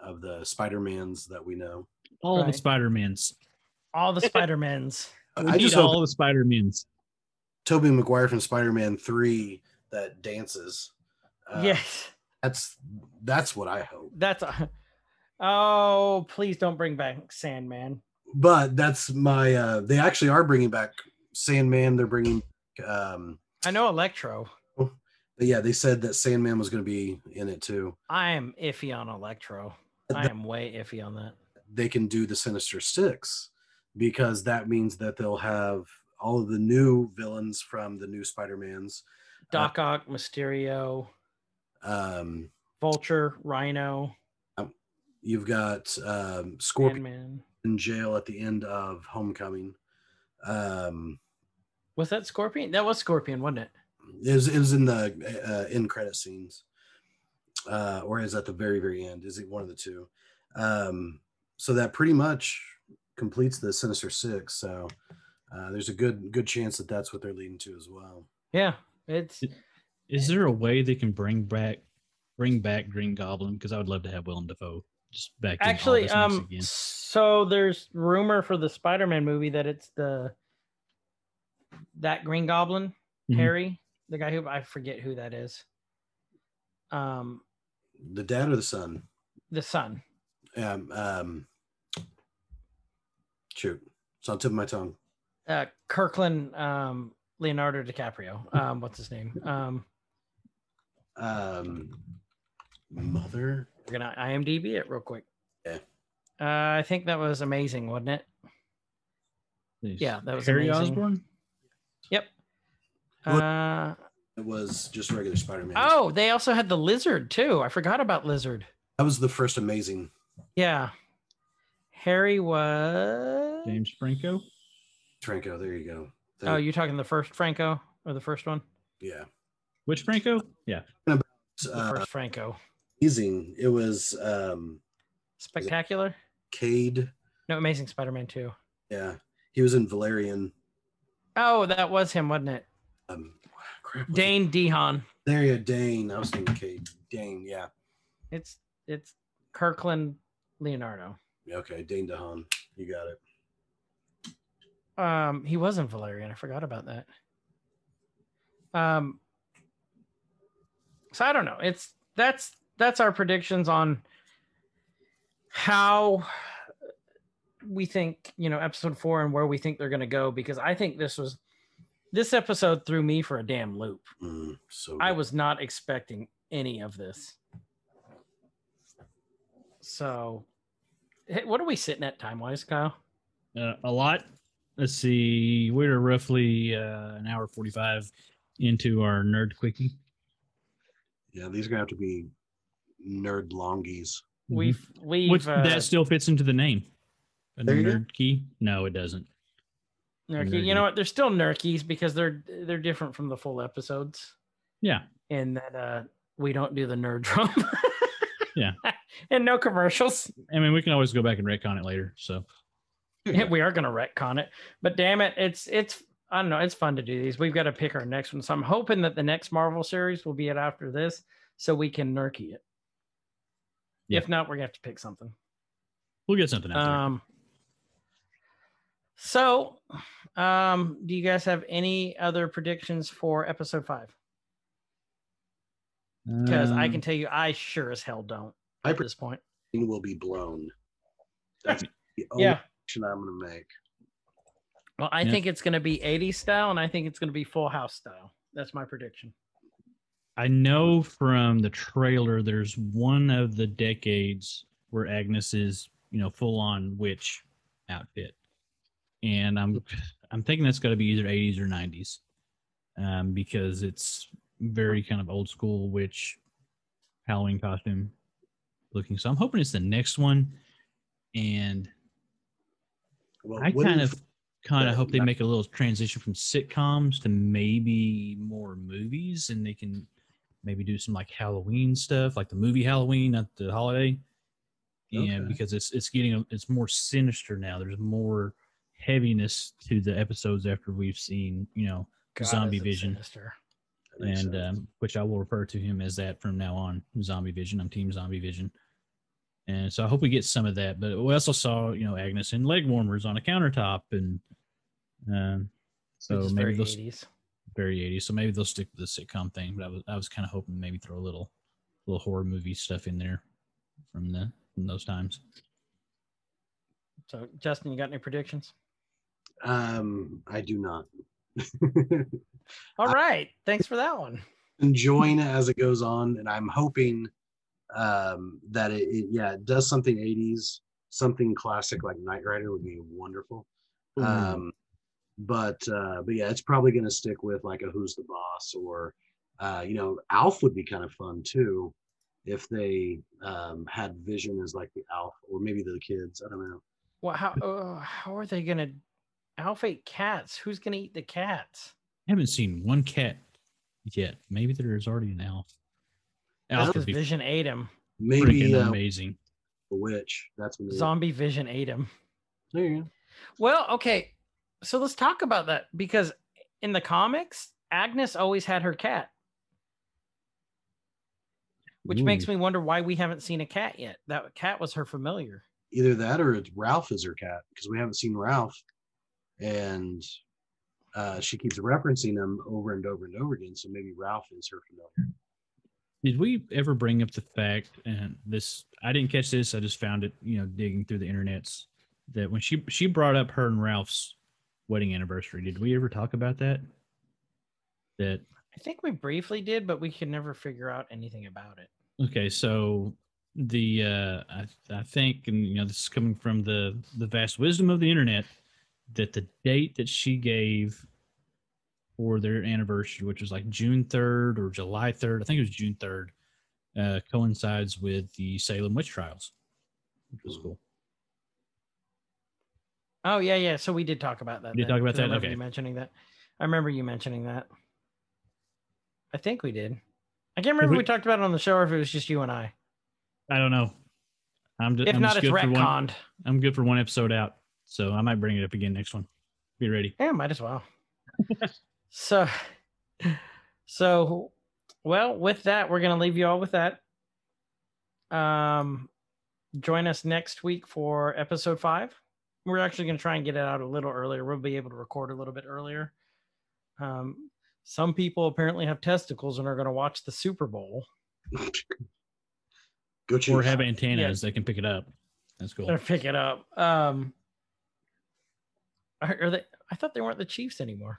of the Spider-Mans that we know. all Right. the Spider-Mans. All the Spider Mans. We I need just hope all the Spider-Mans. Tobey Maguire from Spider-Man 3 that dances. uh, yes. That's that's what I hope. That's a. Oh, please don't bring back Sandman. But that's my. uh They actually are bringing back Sandman. They're bringing. um I know Electro. but Yeah, they said that Sandman was going to be in it too. I am iffy on Electro. I am way iffy on that. They can do the Sinister Six because that means that they'll have all of the new villains from the new Spider-Mans. Doc Ock, Mysterio, Um, Vulture, Rhino, you've got um, Scorpion Sandman. in jail at the end of Homecoming. Um, Was that Scorpion? That was Scorpion, wasn't it? it was, it was in the uh, end credit scenes, uh, or is at the very very end? Is it one of the two? Um, so that pretty much completes the Sinister Six. So uh, there's a good good chance that that's what they're leading to as well. Yeah, it's Is there a way they can bring back bring back Green Goblin? Because I would love to have Willem Dafoe just back. actually this um. again. So there's rumor for the Spider-Man movie that it's the that Green Goblin Mhm. Harry, the guy who I forget who that is. Um, The dad or the son? the son. Um, um, shoot, it's on tip of my tongue. uh Kirkland um Leonardo DiCaprio. Um what's his name? Um Um, mother. We're gonna IMDB it real quick. Yeah. Uh I think that was amazing, wasn't it? Is yeah, that was Harry amazing. Osborn. Yep. Uh It was just regular Spider-Man. oh, they also had the lizard too. I forgot about lizard. that was the first amazing. Yeah. Harry was James Franco. Franco, there you go. Oh, you're talking the first Franco or the first one? yeah. Which Franco? Yeah. The Uh, first Franco. Amazing. It was um Spectacular? Cade. No, Amazing Spider-Man 2. Yeah. He was in Valerian. Oh, that was him, wasn't it? Um crap. was it? Dane DeHaan. There you go, Dane. I was thinking Cade. Dane, yeah. It's it's Kirkland Leonardo. Okay, Dane DeHaan. You got it. Um, he was in Valerian. I forgot about that. Um, so I don't know. It's that's that's our predictions on how we think you know episode four and where we think they're going to go because I think this was this episode threw me for a damn loop. Mm, so I was not expecting any of this. So, hey, what are we sitting at time wise, Kyle? Uh, a lot. Let's see. We're roughly uh, an hour forty-five into our nerd quickie. Yeah, these are gonna have to be nerd longies. We've we've Mm-hmm. Which uh, that still fits into the name. A There you go. nerd key? No, it doesn't. Nerky. Nerdy. You know what? They're still nerkies because they're they're different from the full episodes Yeah. in that uh we don't do the nerd drum. Yeah. and no commercials. I mean, we can always go back and retcon it later. So Yeah, we are gonna retcon it, but damn it, it's it's I don't know. It's fun to do these. We've got to pick our next one, so I'm hoping that the next Marvel series will be it after this, so we can nerky it. Yeah. If not, we're gonna have to pick something. we'll get something out there. Um. So, um, do you guys have any other predictions for episode five? Because I Um, can tell you, I sure as hell don't I at pre- this point. will be blown. That's the only Yeah. prediction I'm gonna make. Well, I Yeah. think it's going to be 80s style, and I think it's going to be Full House style. That's my prediction. I know from the trailer there's one of the decades where Agnes is, you know, full on witch outfit. And I'm I'm thinking that's got to be either 80s or 90s. Um, because it's very kind of old school witch Halloween costume looking. So I'm hoping it's the next one. And Well, I kind of kind of hope they make a little transition from sitcoms to maybe more movies and they can maybe do some like Halloween stuff, like the movie Halloween, not the holiday. Okay. And because it's it's getting it's more sinister now. There's more heaviness to the episodes after we've seen, you know, Zombie Vision. and um, which I will refer to him as that from now on. Zombie Vision. I'm Team Zombie Vision. And so I hope we get some of that. But we also saw, you know, Agnes in leg warmers on a countertop, and um, so maybe those 80s. Very 80s. So maybe they'll stick with the sitcom thing. But I was I was kind of hoping maybe throw a little little horror movie stuff in there from the from those times. So, Justin, you got any predictions? Um, I do not. All right. I- Thanks for that one. Enjoying it as it goes on, and I'm hoping um, that it, it, yeah, it does something 80s, something classic like Knight Rider would be wonderful. Um, but uh, but yeah, it's probably going to stick with like a Who's the Boss or uh, you know Alf would be kind of fun too if they um, had Vision as like the Alf or maybe the kids. I don't know. Well, how uh, how are they gonna Alf ate cats? Who's gonna eat the cats? I haven't seen one cat yet. Maybe there's already an Alf. Alf Because Vision ate him. Maybe freaking uh, amazing. the witch. That's when they- Zombie Vision ate him. There you go. Well, okay. So let's talk about that because in the comics, Agnes always had her cat, which makes me wonder why we haven't seen a cat yet. That cat was her familiar. Either that or it's Ralph is her cat because we haven't seen Ralph, and uh, she keeps referencing him over and over and over again. So maybe Ralph is her familiar. Did we ever bring up the fact, and this I didn't catch this, I just found it, you know, digging through the internets, that when she she brought up her and Ralph's wedding anniversary, did we ever talk about that? That I think we briefly did, but we could never figure out anything about it. okay, so the uh I I think and you know this is coming from the the vast wisdom of the internet that the date that she gave for their anniversary, which was like June 3rd or July 3rd, I think it was June 3rd, uh, coincides with the Salem witch trials, which was cool. Oh yeah, yeah. So we did talk about that. We did then, talk about 'cause I that? remember Okay. You mentioning that. I remember you mentioning that. I think we did. I can't remember if we- we talked about it on the show or if it was just you and I. I don't know. I'm just, If I'm not, just it's good for one. retconned. I'm good for one episode out, so I might bring it up again next one. Be ready. Yeah, might as well. so, so, well, with that, we're gonna leave you all with that. Um, join us next week for episode five. We're actually gonna try and get it out a little earlier. We'll be able to record a little bit earlier. Um, some people apparently have testicles and are gonna watch the Super Bowl. Go Or choose. have antennas that can pick it up. That's cool. Gonna pick it up. Um, are, are they? I thought they weren't the Chiefs anymore.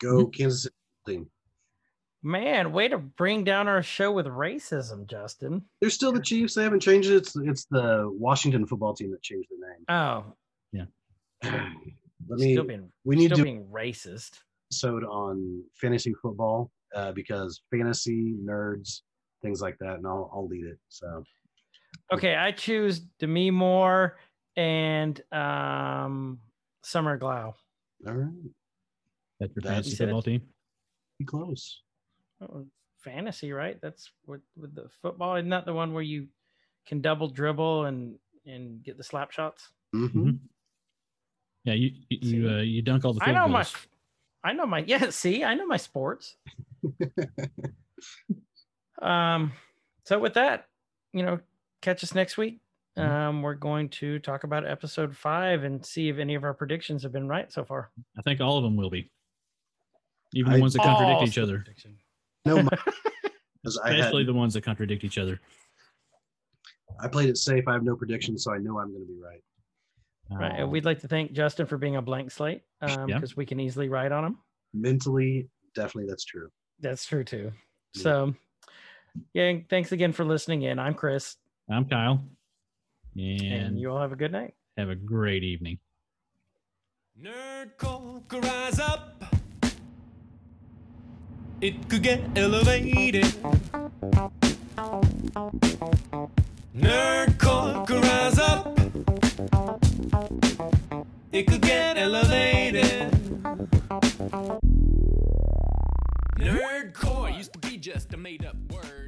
Go Kansas City team. Man, way to bring down our show with racism, Justin. They're still the Chiefs. They haven't changed it. It's, it's the Washington football team that changed their name. Oh, Yeah. Let me. still being we need still to being racist. episode on fantasy football uh, because fantasy nerds, things like that, and I'll I'll lead it. So Okay, I choose Demi Moore and um Summer Glau. all right, That's your fantasy You said it. football team. be close. Oh, fantasy, right? That's what with the football. Isn't that the one where you can double dribble and and get the slap shots? hmm Yeah, you you you, uh, you dunk all the I field know my. I know my yeah, see, I know my sports. um so with that, you know, catch us next week. Mhm. Um, we're going to talk about episode five and see if any of our predictions have been right so far. I think all of them will be, even I- the ones that contradict each other, prediction. No, because I had especially the ones that contradict each other. I played it safe. I have no predictions, so I know I'm going to be right. Right. and Um, We'd like to thank Justin for being a blank slate because Yeah. we can easily write on him. Mentally, definitely, that's true. That's true too. Yeah. So, yeah, thanks again for listening in. I'm Chris, I'm Kyle, and, and you all have a good night. have a great evening. It could get elevated. Nerdcore could rise up. It could get elevated. Nerdcore used to be just a made up word.